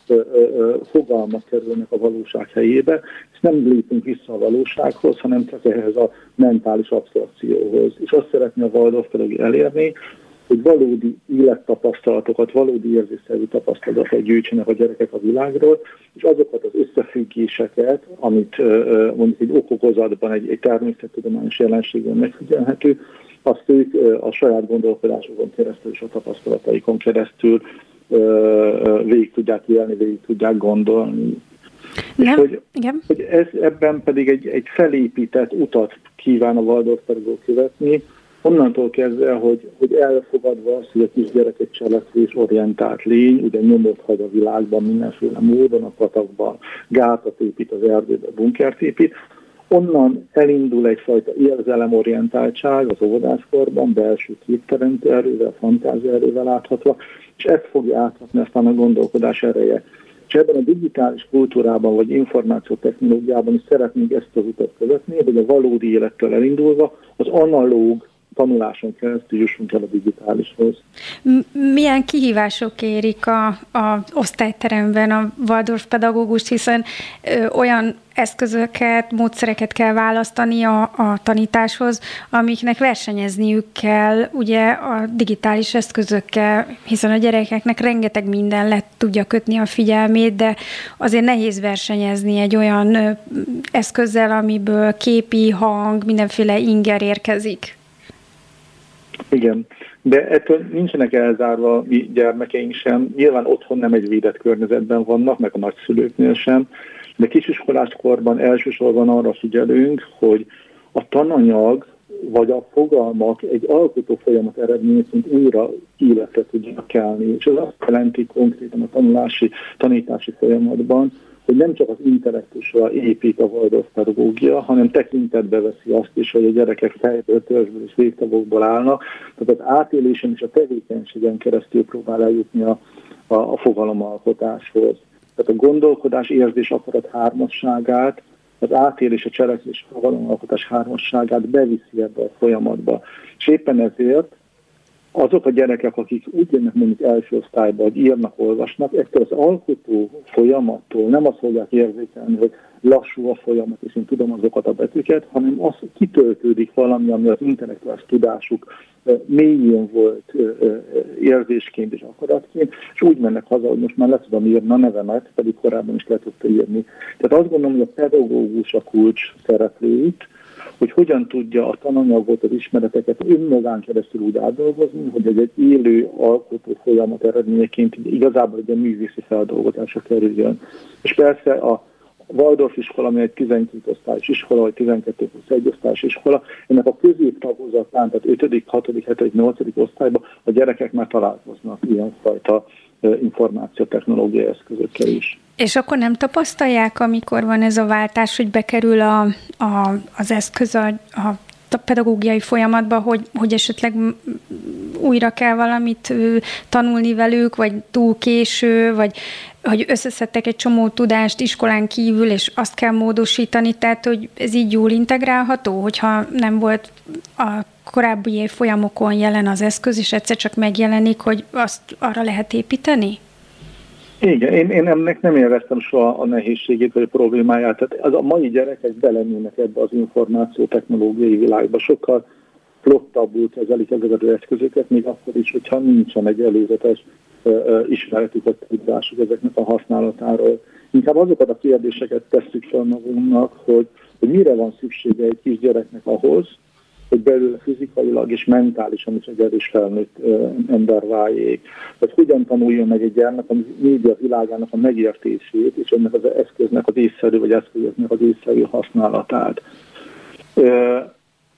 fogalmak kerülnek a valóság helyébe, és nem lépünk vissza a valósághoz, hanem csak ehhez a mentális abstrakcióhoz. És azt szeretné a Waldorf elérni, hogy valódi élettapasztalatokat, valódi érzészerű tapasztalatokat gyűjtsenek a gyerekek a világról, és azokat az összefüggéseket, amit mondjuk egy okokozatban, egy, egy természettudományos jelenségben megfigyelhető, azt ők a saját gondolkodásokon keresztül és a tapasztalataikon keresztül végig tudják élni, végig tudják gondolni. Nem, és hogy, igen. hogy ez, ebben pedig egy, egy felépített utat kíván a Waldorf követni, onnantól kezdve, hogy, hogy elfogadva azt, hogy a kisgyerek egy cselekvés orientált lény, ugye nyomot hagy a világban mindenféle módon, a patakban gátat épít, az erdőbe bunkert épít, onnan elindul egyfajta érzelemorientáltság az óvodáskorban, belső képteremtő erővel, fantázia erővel láthatva, és ezt fogja áthatni aztán a gondolkodás ereje. És ebben a digitális kultúrában vagy információtechnológiában is szeretnénk ezt az utat követni, hogy a valódi élettől elindulva az analóg tanuláson keresztül jussunk el a digitálishoz. Milyen kihívások érik a, a osztályteremben a Waldorf pedagógust, hiszen ö, olyan eszközöket, módszereket kell választani a, a tanításhoz, amiknek versenyezniük kell ugye a digitális eszközökkel, hiszen a gyerekeknek rengeteg minden le tudja kötni a figyelmét, de azért nehéz versenyezni egy olyan eszközzel, amiből képi, hang, mindenféle inger érkezik. Igen, de ettől nincsenek elzárva mi gyermekeink sem. Nyilván otthon nem egy védett környezetben vannak, meg a nagyszülőknél sem, de kisiskolás korban elsősorban arra figyelünk, hogy a tananyag vagy a fogalmak egy alkotó folyamat eredményeként újra életre tudjanak kelni. És ez azt jelenti konkrétan a tanulási, tanítási folyamatban, hogy nem csak az intellektusra épít a Waldorf pedagógia, hanem tekintetbe veszi azt is, hogy a gyerekek fejből, törzsből és végtagokból állnak, tehát az átélésen és a tevékenységen keresztül próbál eljutni a, a, a fogalomalkotáshoz. Tehát a gondolkodás, érzés, akarat hármasságát, az átélés, a cselekvés, a fogalomalkotás hármasságát beviszi ebbe a folyamatba. És éppen ezért azok a gyerekek, akik úgy jönnek mondjuk első osztályba, hogy írnak, olvasnak, ettől az alkotó folyamattól nem azt fogják érzékelni, hogy lassú a folyamat, és én tudom azokat a betűket, hanem az kitöltődik valami, ami az intellektuális tudásuk mélyén volt érzésként és akaratként, és úgy mennek haza, hogy most már le tudom írni a nevemet, pedig korábban is le tudta írni. Tehát azt gondolom, hogy a pedagógus a kulcs szereplőit, hogy hogyan tudja a tananyagot, az ismereteket önmagán keresztül úgy átdolgozni, hogy ez egy élő alkotó folyamat eredményeként igazából egy művészi feldolgozásra kerüljön. És persze a Waldorf iskola, ami egy 12 osztályos iskola, vagy 12 21 osztályos iskola, ennek a középtagozatán, tehát 5., 6., 7., 8. osztályban a gyerekek már találkoznak ilyenfajta információtechnológiai eszközökkel is. És akkor nem tapasztalják, amikor van ez a váltás, hogy bekerül a, a, az eszköz a, a pedagógiai folyamatba, hogy, hogy esetleg újra kell valamit tanulni velük, vagy túl késő, vagy hogy összeszedtek egy csomó tudást iskolán kívül, és azt kell módosítani, tehát hogy ez így jól integrálható, hogyha nem volt a korábbi folyamokon jelen az eszköz, és egyszer csak megjelenik, hogy azt arra lehet építeni? Igen, én, én ennek nem éreztem soha a nehézségét vagy a problémáját. Tehát az a mai gyerekek belennének ebbe az információ technológiai világba. Sokkal flottabbul kezelik ezeket az eszközöket, még akkor is, hogyha nincsen egy előzetes ismeretük, vagy tudásuk ezeknek a használatáról. Inkább azokat a kérdéseket tesszük fel magunknak, hogy, hogy mire van szüksége egy kisgyereknek ahhoz, hogy belőle fizikailag és mentálisan is egy erős felnőtt ember váljék. Vagy hogyan tanuljon meg egy gyermek a média világának a megértését, és ennek az eszköznek az észszerű, vagy eszköznek az észszerű használatát.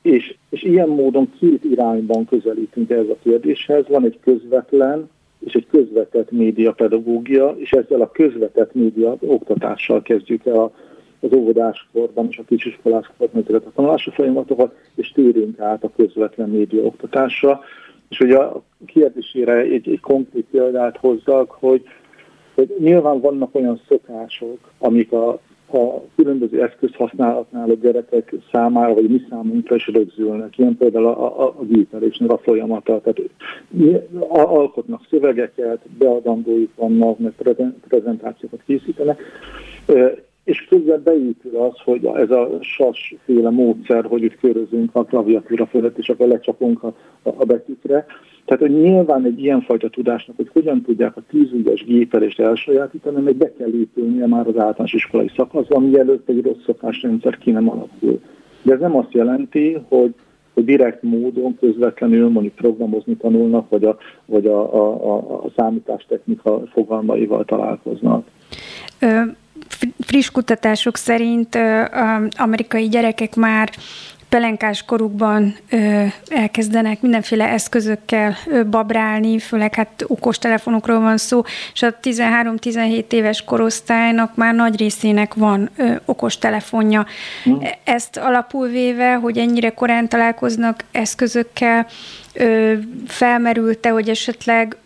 És, és ilyen módon két irányban közelítünk ehhez a kérdéshez. Van egy közvetlen és egy közvetett médiapedagógia, és ezzel a közvetett média oktatással kezdjük el a az óvodáskorban és a kisiskoláskorban ezeket a tanulási folyamatokat, és térünk át a közvetlen média oktatásra. És ugye a kérdésére egy, egy konkrét példát hozzak, hogy, hogy nyilván vannak olyan szokások, amik a, a különböző eszközhasználatnál a gyerekek számára, vagy mi számunkra is rögzülnek. Ilyen például a, a, a gépelésnek a folyamata. Tehát alkotnak szövegeket, beadandóik vannak, meg prezentációkat készítenek és közben beépül az, hogy ez a sasféle módszer, hogy itt körözünk a klaviatúra fölött, és akkor lecsapunk a, a betűkre. Tehát, hogy nyilván egy ilyenfajta tudásnak, hogy hogyan tudják a tízügyes gépelést elsajátítani, meg be kell épülnie már az általános iskolai szakaszban, mielőtt egy rossz szokásrendszer ki nem alakul. De ez nem azt jelenti, hogy hogy direkt módon közvetlenül mondjuk programozni tanulnak, vagy a, vagy a, a, a, a számítástechnika fogalmaival találkoznak friss kutatások szerint amerikai gyerekek már pelenkás korukban ö, elkezdenek mindenféle eszközökkel ö, babrálni, főleg hát okos telefonokról van szó, és a 13-17 éves korosztálynak már nagy részének van ö, okos telefonja. Mm. Ezt alapul véve, hogy ennyire korán találkoznak eszközökkel, felmerült-e, hogy esetleg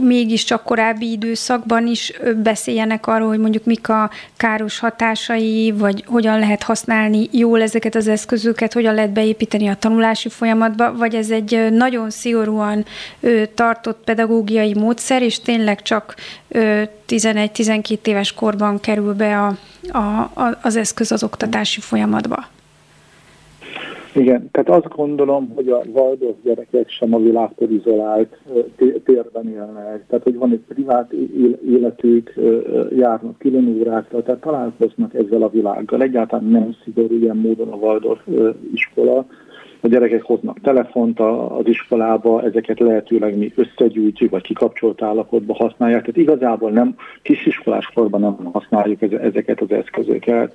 mégiscsak korábbi időszakban is beszéljenek arról, hogy mondjuk mik a káros hatásai, vagy hogyan lehet használni jól ezeket az eszközöket, hogyan lehet beépíteni a tanulási folyamatba, vagy ez egy nagyon szigorúan tartott pedagógiai módszer, és tényleg csak 11-12 éves korban kerül be a, a, az eszköz az oktatási folyamatba. Igen, tehát azt gondolom, hogy a Waldorf gyerekek sem a világtól izolált térben élnek. Tehát, hogy van egy privát életük, járnak külön órákra, tehát találkoznak ezzel a világgal. Egyáltalán nem szigorú ilyen módon a Waldorf iskola. A gyerekek hoznak telefont az iskolába, ezeket lehetőleg mi összegyűjtjük, vagy kikapcsolt állapotba használják. Tehát igazából nem kisiskolás korban nem használjuk ezeket az eszközöket.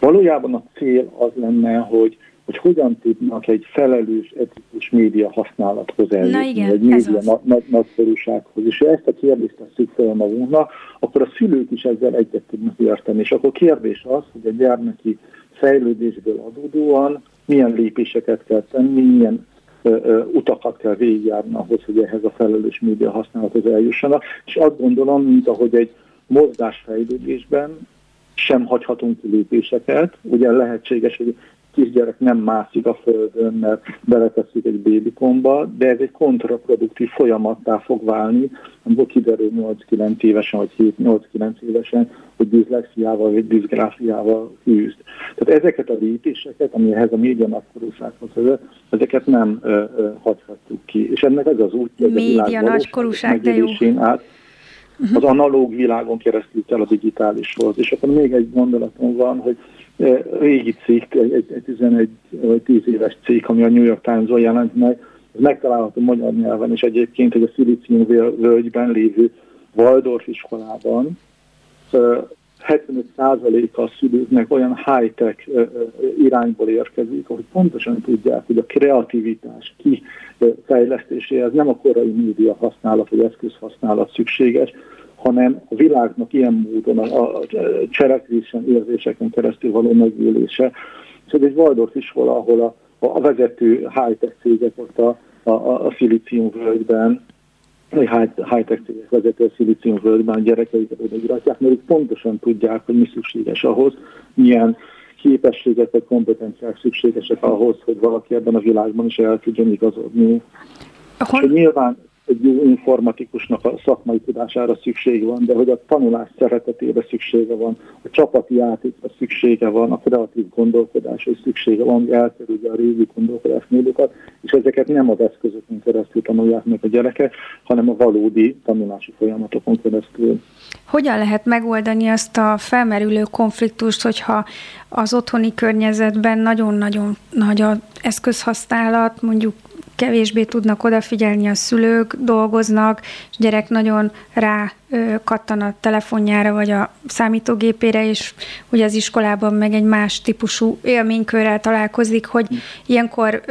Valójában a cél az lenne, hogy hogy hogyan tudnak egy felelős, etikus média használathoz eljutni, egy média na- na- nagyszerűsághoz. És ha ezt a kérdést tesszük fel magunknak, akkor a szülők is ezzel egyet tudnak érteni. És akkor kérdés az, hogy a gyermeki fejlődésből adódóan milyen lépéseket kell tenni, milyen ö, ö, utakat kell végigjárni ahhoz, hogy ehhez a felelős média használathoz eljussanak. És azt gondolom, mint ahogy egy mozgásfejlődésben sem hagyhatunk ki lépéseket. Ugye lehetséges, hogy kisgyerek nem mászik a földön, mert beleteszik egy bébikomba, de ez egy kontraproduktív folyamattá fog válni, amikor kiderül 8-9 évesen, vagy 7-8-9 évesen, hogy diszlexiával, vagy diszgráfiával küzd. Tehát ezeket a lépéseket, ami ehhez a média nagykorúsághoz vezet, ezeket nem ö, ö, hagyhatjuk ki. És ennek ez az út, hogy a világ nagykorúság, de jó. Át, az analóg világon keresztül kell a digitálishoz. És akkor még egy gondolatom van, hogy régi cikk, egy, egy 11 vagy 10 éves cikk, ami a New York Times-on jelent meg, ez megtalálható magyar nyelven, és egyébként, hogy a Szilícium völgyben lévő Waldorf iskolában 75%-a a szülőknek olyan high-tech irányból érkezik, hogy pontosan tudják, hogy a kreativitás kifejlesztéséhez nem a korai média használat vagy eszközhasználat szükséges, hanem a világnak ilyen módon a, a cselekvésen, érzéseken keresztül való megélése. És ez egy Waldorf iskola, ahol a, a vezető high-tech cégek ott a, a, a, a völgyben, vagy high-tech cégek vezető a völgyben a gyerekeiket odaíratják, mert ők pontosan tudják, hogy mi szükséges ahhoz, milyen képességek vagy kompetenciák szükségesek ahhoz, hogy valaki ebben a világban is el tudjon igazodni. Hol... És nyilván egy jó informatikusnak a szakmai tudására szükség van, de hogy a tanulás szeretetére szüksége van, a csapati játékra szüksége van, a kreatív gondolkodásra is szüksége van, hogy elkerülje a régi gondolkodásmódokat, és ezeket nem az eszközökön keresztül tanulják meg a gyerekek, hanem a valódi tanulási folyamatokon keresztül. Hogyan lehet megoldani azt a felmerülő konfliktust, hogyha az otthoni környezetben nagyon-nagyon nagy az eszközhasználat, mondjuk kevésbé tudnak odafigyelni a szülők, dolgoznak, és gyerek nagyon rá kattan a telefonjára vagy a számítógépére, és ugye az iskolában meg egy más típusú élménykörrel találkozik, hogy ilyenkor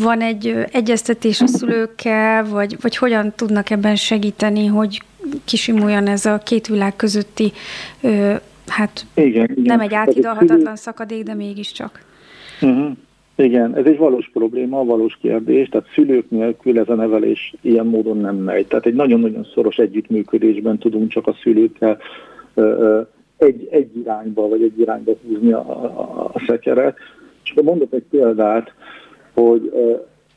van egy egyeztetés a szülőkkel, vagy, vagy hogyan tudnak ebben segíteni, hogy kisimuljon ez a két világ közötti, hát igen, igen. nem egy átidalhatatlan szakadék, de mégiscsak. Uh-huh. Igen, ez egy valós probléma, valós kérdés, tehát szülők nélkül ez a nevelés ilyen módon nem megy. Tehát egy nagyon-nagyon szoros együttműködésben tudunk csak a szülőkkel egy, egy irányba, vagy egy irányba húzni a, a, a szekeret. És akkor mondok egy példát, hogy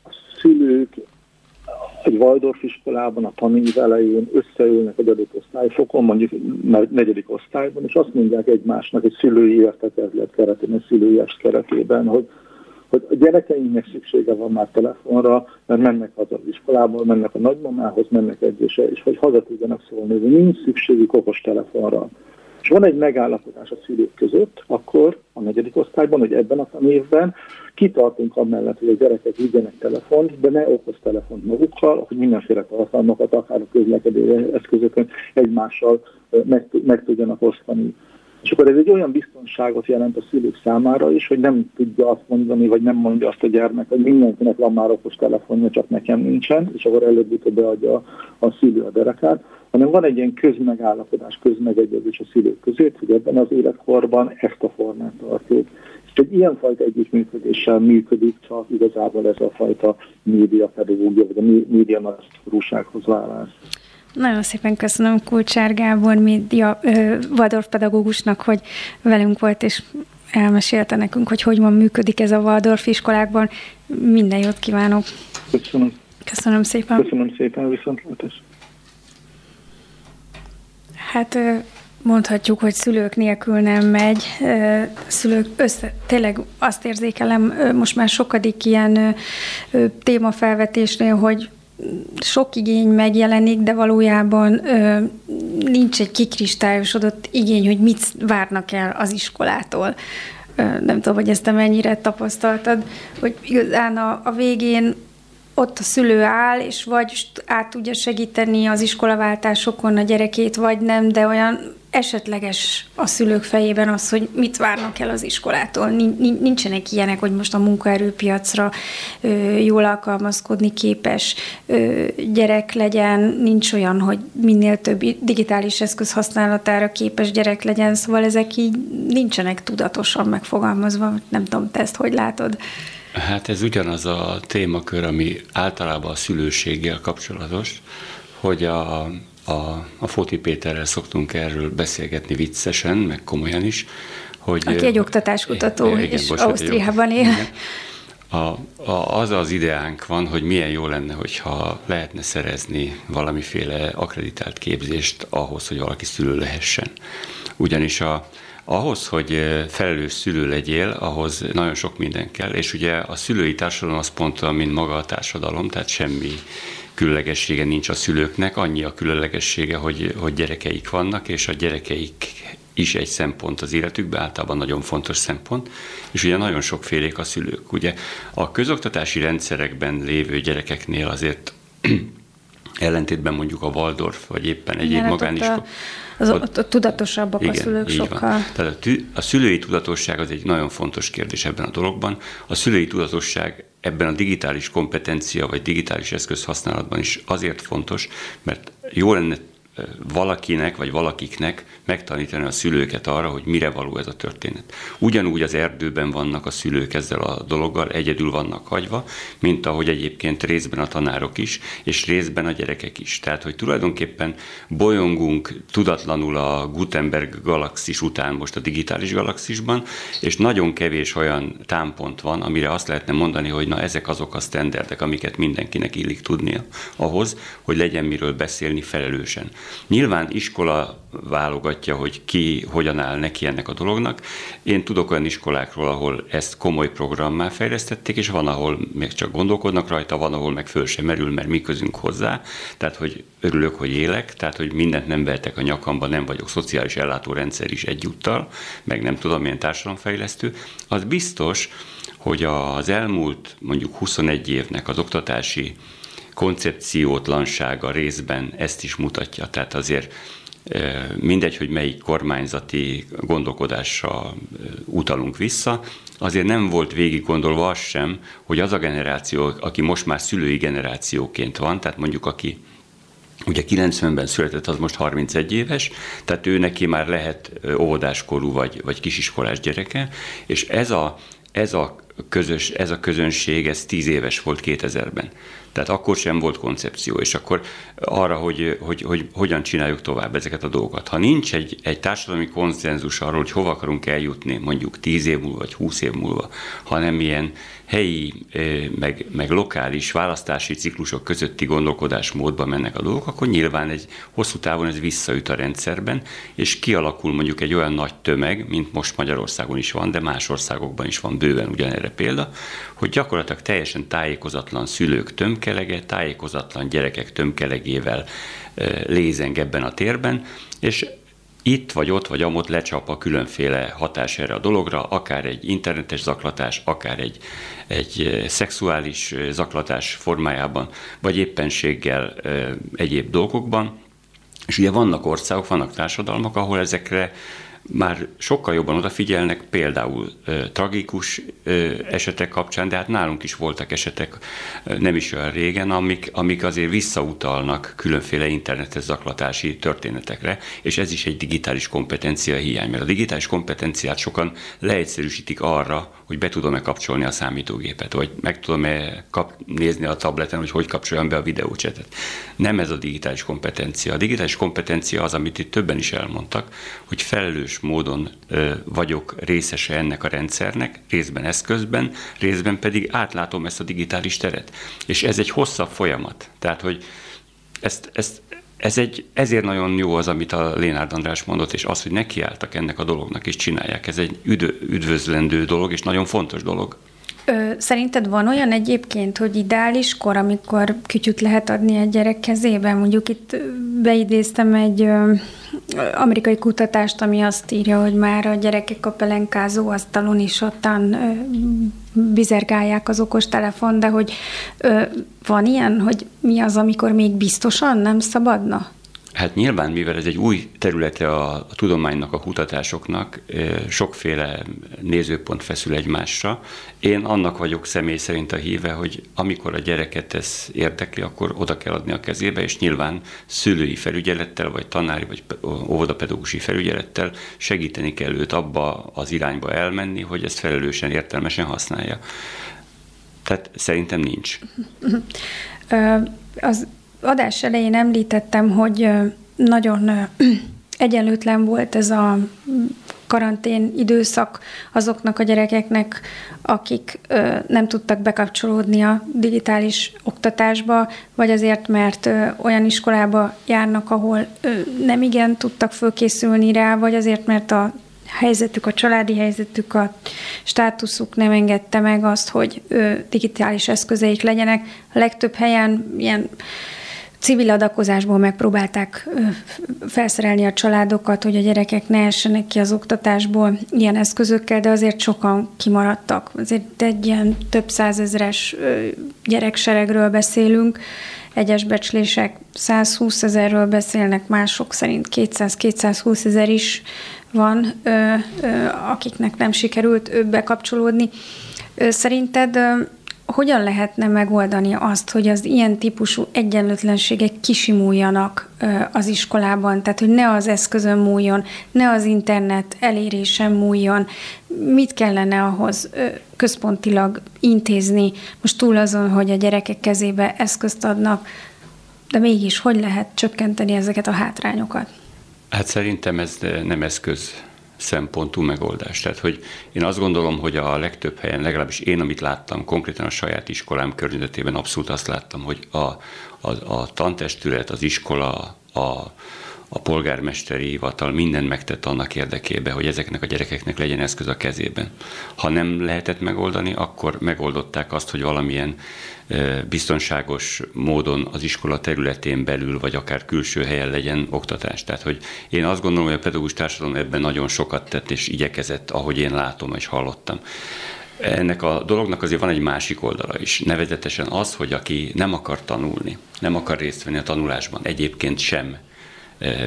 a szülők egy Waldorf iskolában a tanév elején összeülnek egy adott osztályfokon, mondjuk negyedik osztályban, és azt mondják egymásnak egy szülői értekezlet keretében, egy szülői keretében, hogy hogy a gyerekeinknek szüksége van már telefonra, mert mennek haza az iskolából, mennek a nagymamához, mennek egyése, és hogy haza tudjanak szólni, de nincs szükségük okos telefonra. És van egy megállapodás a szülők között, akkor a negyedik osztályban, hogy ebben a tanévben kitartunk amellett, hogy a gyerekek vigyenek telefont, de ne okos telefont magukkal, hogy mindenféle tartalmakat, akár a közlekedő eszközökön egymással meg, meg tudjanak osztani. És akkor ez egy olyan biztonságot jelent a szülők számára is, hogy nem tudja azt mondani, vagy nem mondja azt a gyermek, hogy mindenkinek van már okos telefonja, csak nekem nincsen, és akkor előbb-utóbb beadja a, szülő a derekát, hanem van egy ilyen közmegállapodás, közmegegyezés a szülők között, hogy ebben az életkorban ezt a formát tartjuk. És egy ilyenfajta együttműködéssel működik csak igazából ez a fajta média pedagógia, vagy a média nagyrúsághoz válás. Nagyon szépen köszönöm Kulcsár Gábor média Waldorf pedagógusnak, hogy velünk volt, és elmesélte nekünk, hogy hogyan működik ez a Waldorf iskolákban. Minden jót kívánok! Köszönöm. Köszönöm szépen. Köszönöm szépen, viszontlátás. Hát mondhatjuk, hogy szülők nélkül nem megy. Szülők össze, tényleg azt érzékelem most már sokadik ilyen témafelvetésnél, hogy sok igény megjelenik, de valójában ö, nincs egy kikristályosodott igény, hogy mit várnak el az iskolától. Ö, nem tudom, hogy ezt te mennyire tapasztaltad, hogy igazán a, a végén ott a szülő áll, és vagy át tudja segíteni az iskolaváltásokon a gyerekét, vagy nem, de olyan esetleges a szülők fejében az, hogy mit várnak el az iskolától. Nincsenek ilyenek, hogy most a munkaerőpiacra jól alkalmazkodni képes gyerek legyen, nincs olyan, hogy minél több digitális eszköz használatára képes gyerek legyen, szóval ezek így nincsenek tudatosan megfogalmazva. Nem tudom, te ezt hogy látod? Hát ez ugyanaz a témakör, ami általában a szülőséggel kapcsolatos, hogy a, a, a Foti Péterrel szoktunk erről beszélgetni viccesen, meg komolyan is, hogy... Aki egy oktatáskutató, igen, és bocsánat, Ausztriában él. A, a, az az ideánk van, hogy milyen jó lenne, hogyha lehetne szerezni valamiféle akreditált képzést ahhoz, hogy valaki szülő lehessen. Ugyanis a, ahhoz, hogy felelős szülő legyél, ahhoz nagyon sok minden kell, és ugye a szülői társadalom az pont mint maga a társadalom, tehát semmi különlegessége nincs a szülőknek, annyi a különlegessége, hogy, hogy gyerekeik vannak, és a gyerekeik is egy szempont az életükben, általában nagyon fontos szempont, és ugye nagyon sokfélék a szülők. Ugye a közoktatási rendszerekben lévő gyerekeknél azért ellentétben mondjuk a Waldorf, vagy éppen egyéb hát magániskola. Az ott, ott tudatosabbak igen, a szülők sokkal. Van. Tehát a, tü, a szülői tudatosság az egy nagyon fontos kérdés ebben a dologban. A szülői tudatosság ebben a digitális kompetencia vagy digitális eszköz használatban is azért fontos, mert jó lenne valakinek vagy valakiknek megtanítani a szülőket arra, hogy mire való ez a történet. Ugyanúgy az erdőben vannak a szülők ezzel a dologgal, egyedül vannak hagyva, mint ahogy egyébként részben a tanárok is, és részben a gyerekek is. Tehát, hogy tulajdonképpen bolyongunk tudatlanul a Gutenberg galaxis után most a digitális galaxisban, és nagyon kevés olyan támpont van, amire azt lehetne mondani, hogy na ezek azok a standardek, amiket mindenkinek illik tudnia ahhoz, hogy legyen miről beszélni felelősen. Nyilván iskola válogatja, hogy ki hogyan áll neki ennek a dolognak. Én tudok olyan iskolákról, ahol ezt komoly programmá fejlesztették, és van, ahol még csak gondolkodnak rajta, van, ahol meg föl sem merül, mert mi közünk hozzá. Tehát, hogy örülök, hogy élek, tehát, hogy mindent nem vertek a nyakamba, nem vagyok szociális ellátórendszer is egyúttal, meg nem tudom, milyen társadalomfejlesztő. Az biztos, hogy az elmúlt mondjuk 21 évnek az oktatási koncepciótlansága részben ezt is mutatja. Tehát azért mindegy, hogy melyik kormányzati gondolkodásra utalunk vissza, azért nem volt végig gondolva az sem, hogy az a generáció, aki most már szülői generációként van, tehát mondjuk aki Ugye 90-ben született, az most 31 éves, tehát ő neki már lehet óvodáskorú vagy, vagy kisiskolás gyereke, és ez a, ez a közös, ez a közönség, ez 10 éves volt 2000-ben. Tehát akkor sem volt koncepció, és akkor arra, hogy, hogy, hogy hogyan csináljuk tovább ezeket a dolgokat. Ha nincs egy, egy társadalmi konszenzus arról, hogy hova akarunk eljutni, mondjuk 10 év múlva, vagy 20 év múlva, hanem ilyen helyi, meg, meg lokális választási ciklusok közötti gondolkodásmódban mennek a dolgok, akkor nyilván egy hosszú távon ez visszaüt a rendszerben, és kialakul mondjuk egy olyan nagy tömeg, mint most Magyarországon is van, de más országokban is van bőven ugyanerre példa, hogy gyakorlatilag teljesen tájékozatlan szülők tömkelege, tájékozatlan gyerekek tömkelegével lézeng ebben a térben, és itt vagy ott vagy amott lecsap a különféle hatás erre a dologra, akár egy internetes zaklatás, akár egy, egy szexuális zaklatás formájában, vagy éppenséggel egyéb dolgokban. És ugye vannak országok, vannak társadalmak, ahol ezekre már sokkal jobban odafigyelnek, például ö, tragikus ö, esetek kapcsán, de hát nálunk is voltak esetek ö, nem is olyan régen, amik, amik azért visszautalnak különféle internetes zaklatási történetekre, és ez is egy digitális kompetencia hiány, mert a digitális kompetenciát sokan leegyszerűsítik arra, hogy be tudom-e kapcsolni a számítógépet, vagy meg tudom-e kap- nézni a tableten, hogy hogy kapcsoljam be a videócsetet. Nem ez a digitális kompetencia. A digitális kompetencia az, amit itt többen is elmondtak, hogy felelős módon ö, vagyok részese ennek a rendszernek, részben eszközben, részben pedig átlátom ezt a digitális teret. És ez egy hosszabb folyamat. Tehát, hogy ezt, ezt ez egy, ezért nagyon jó az, amit a Lénárd András mondott, és az, hogy nekiálltak ennek a dolognak, és csinálják. Ez egy üdv, üdvözlendő dolog, és nagyon fontos dolog. Ö, szerinted van olyan egyébként, hogy ideális kor, amikor kütyüt lehet adni egy gyerek kezébe? Mondjuk itt beidéztem egy ö, amerikai kutatást, ami azt írja, hogy már a gyerekek a pelenkázó asztalon is ottan ö, bizergálják az okostelefon, de hogy ö, van ilyen, hogy mi az, amikor még biztosan nem szabadna? Hát nyilván, mivel ez egy új területe a, a tudománynak, a kutatásoknak, sokféle nézőpont feszül egymásra. Én annak vagyok személy szerint a híve, hogy amikor a gyereket ez érdekli, akkor oda kell adni a kezébe, és nyilván szülői felügyelettel, vagy tanári, vagy óvodapedagógusi felügyelettel segíteni kell őt abba az irányba elmenni, hogy ezt felelősen, értelmesen használja. Tehát szerintem nincs. Az adás elején említettem, hogy nagyon egyenlőtlen volt ez a karantén időszak azoknak a gyerekeknek, akik nem tudtak bekapcsolódni a digitális oktatásba, vagy azért, mert olyan iskolába járnak, ahol nem igen tudtak fölkészülni rá, vagy azért, mert a helyzetük, a családi helyzetük, a státuszuk nem engedte meg azt, hogy digitális eszközeik legyenek. A legtöbb helyen ilyen civil adakozásból megpróbálták felszerelni a családokat, hogy a gyerekek ne essenek ki az oktatásból ilyen eszközökkel, de azért sokan kimaradtak. Azért egy ilyen több százezres gyerekseregről beszélünk, egyes becslések 120 ezerről beszélnek, mások szerint 200-220 ezer is van, akiknek nem sikerült bekapcsolódni. Szerinted hogyan lehetne megoldani azt, hogy az ilyen típusú egyenlőtlenségek kisimuljanak az iskolában, tehát hogy ne az eszközön múljon, ne az internet elérésen múljon, mit kellene ahhoz központilag intézni, most túl azon, hogy a gyerekek kezébe eszközt adnak, de mégis hogy lehet csökkenteni ezeket a hátrányokat? Hát szerintem ez nem eszköz szempontú megoldás. Tehát, hogy én azt gondolom, hogy a legtöbb helyen, legalábbis én, amit láttam, konkrétan a saját iskolám környezetében abszolút azt láttam, hogy a, a, a tantestület, az iskola, a, a polgármesteri hivatal mindent megtett annak érdekében, hogy ezeknek a gyerekeknek legyen eszköz a kezében. Ha nem lehetett megoldani, akkor megoldották azt, hogy valamilyen biztonságos módon az iskola területén belül, vagy akár külső helyen legyen oktatás. Tehát, hogy én azt gondolom, hogy a pedagógus társadalom ebben nagyon sokat tett és igyekezett, ahogy én látom és hallottam. Ennek a dolognak azért van egy másik oldala is, nevezetesen az, hogy aki nem akar tanulni, nem akar részt venni a tanulásban, egyébként sem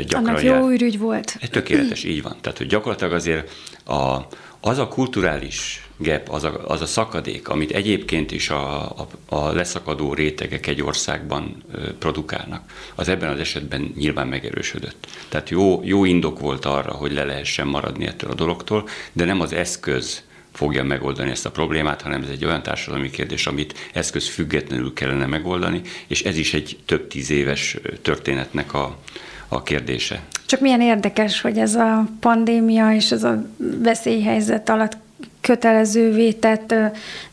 gyakran Annak jó ürügy volt. Tökéletes, így van. Tehát, hogy gyakorlatilag azért a, az a kulturális gap, az a, az a szakadék, amit egyébként is a, a, a leszakadó rétegek egy országban produkálnak, az ebben az esetben nyilván megerősödött. Tehát jó, jó indok volt arra, hogy le lehessen maradni ettől a dologtól, de nem az eszköz fogja megoldani ezt a problémát, hanem ez egy olyan társadalmi kérdés, amit eszköz függetlenül kellene megoldani, és ez is egy több tíz éves történetnek a, a kérdése. Csak milyen érdekes, hogy ez a pandémia és ez a veszélyhelyzet alatt kötelezővé tett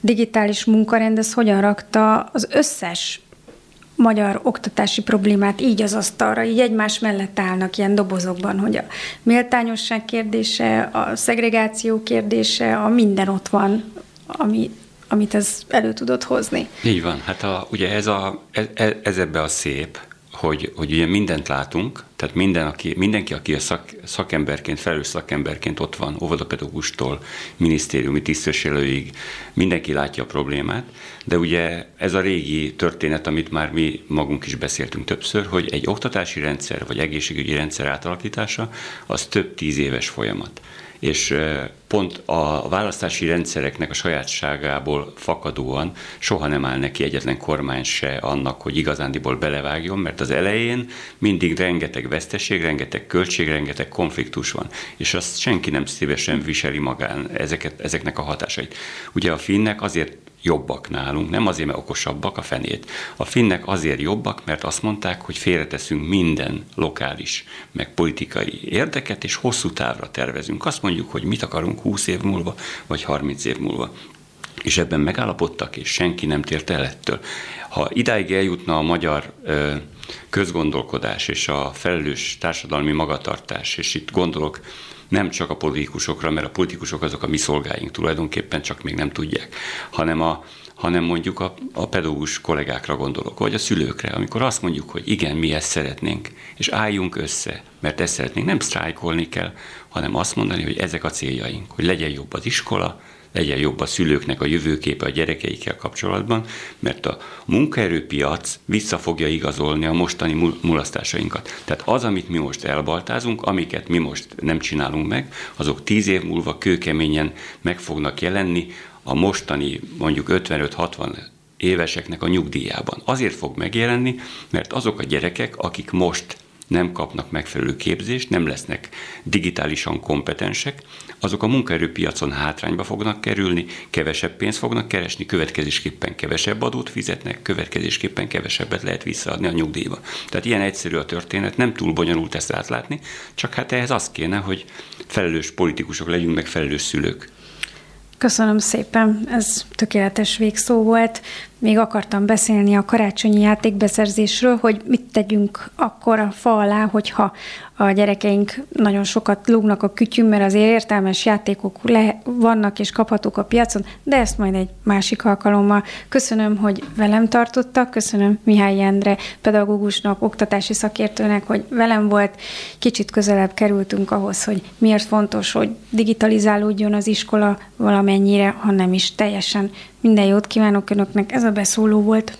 digitális munkarend, ez hogyan rakta az összes magyar oktatási problémát így az asztalra, így egymás mellett állnak ilyen dobozokban, hogy a méltányosság kérdése, a szegregáció kérdése, a minden ott van, ami, amit ez elő tudott hozni. Így van, hát a, ugye ez, a, ez, ez ebbe a szép, hogy, hogy ugye mindent látunk, tehát minden, aki, mindenki, aki a szak, szakemberként, felelős szakemberként ott van, óvodapedagógustól, minisztériumi tisztviselőig, mindenki látja a problémát, de ugye ez a régi történet, amit már mi magunk is beszéltünk többször, hogy egy oktatási rendszer vagy egészségügyi rendszer átalakítása az több tíz éves folyamat és pont a választási rendszereknek a sajátságából fakadóan soha nem áll neki egyetlen kormány se annak, hogy igazándiból belevágjon, mert az elején mindig rengeteg veszteség, rengeteg költség, rengeteg konfliktus van, és azt senki nem szívesen viseli magán ezeket, ezeknek a hatásait. Ugye a finnek azért jobbak nálunk, nem azért, mert okosabbak a fenét. A finnek azért jobbak, mert azt mondták, hogy félreteszünk minden lokális, meg politikai érdeket, és hosszú távra tervezünk. Azt mondjuk, hogy mit akarunk 20 év múlva, vagy 30 év múlva. És ebben megállapodtak, és senki nem tért el ettől. Ha idáig eljutna a magyar ö, közgondolkodás és a felelős társadalmi magatartás, és itt gondolok nem csak a politikusokra, mert a politikusok azok a mi szolgáink tulajdonképpen, csak még nem tudják, hanem a, hanem mondjuk a, a pedagógus kollégákra gondolok, vagy a szülőkre, amikor azt mondjuk, hogy igen, mi ezt szeretnénk, és álljunk össze, mert ezt szeretnénk, nem sztrájkolni kell, hanem azt mondani, hogy ezek a céljaink, hogy legyen jobb az iskola, legyen jobb a szülőknek a jövőképe a gyerekeikkel kapcsolatban, mert a munkaerőpiac vissza fogja igazolni a mostani mulasztásainkat. Tehát az, amit mi most elbaltázunk, amiket mi most nem csinálunk meg, azok tíz év múlva kőkeményen meg fognak jelenni a mostani mondjuk 55-60 éveseknek a nyugdíjában. Azért fog megjelenni, mert azok a gyerekek, akik most nem kapnak megfelelő képzést, nem lesznek digitálisan kompetensek, azok a munkaerőpiacon hátrányba fognak kerülni, kevesebb pénzt fognak keresni, következésképpen kevesebb adót fizetnek, következésképpen kevesebbet lehet visszaadni a nyugdíjba. Tehát ilyen egyszerű a történet, nem túl bonyolult ezt átlátni, csak hát ehhez az kéne, hogy felelős politikusok legyünk, meg felelős szülők. Köszönöm szépen, ez tökéletes végszó volt. Még akartam beszélni a karácsonyi játékbeszerzésről, hogy mit tegyünk akkor a fa alá, hogyha a gyerekeink nagyon sokat lúgnak a kütyüm, mert azért értelmes játékok le, vannak és kaphatók a piacon, de ezt majd egy másik alkalommal. Köszönöm, hogy velem tartottak, köszönöm Mihály Endre, pedagógusnak, oktatási szakértőnek, hogy velem volt. Kicsit közelebb kerültünk ahhoz, hogy miért fontos, hogy digitalizálódjon az iskola valamennyire, ha nem is teljesen. Minden jót kívánok Önöknek, ez a beszóló volt.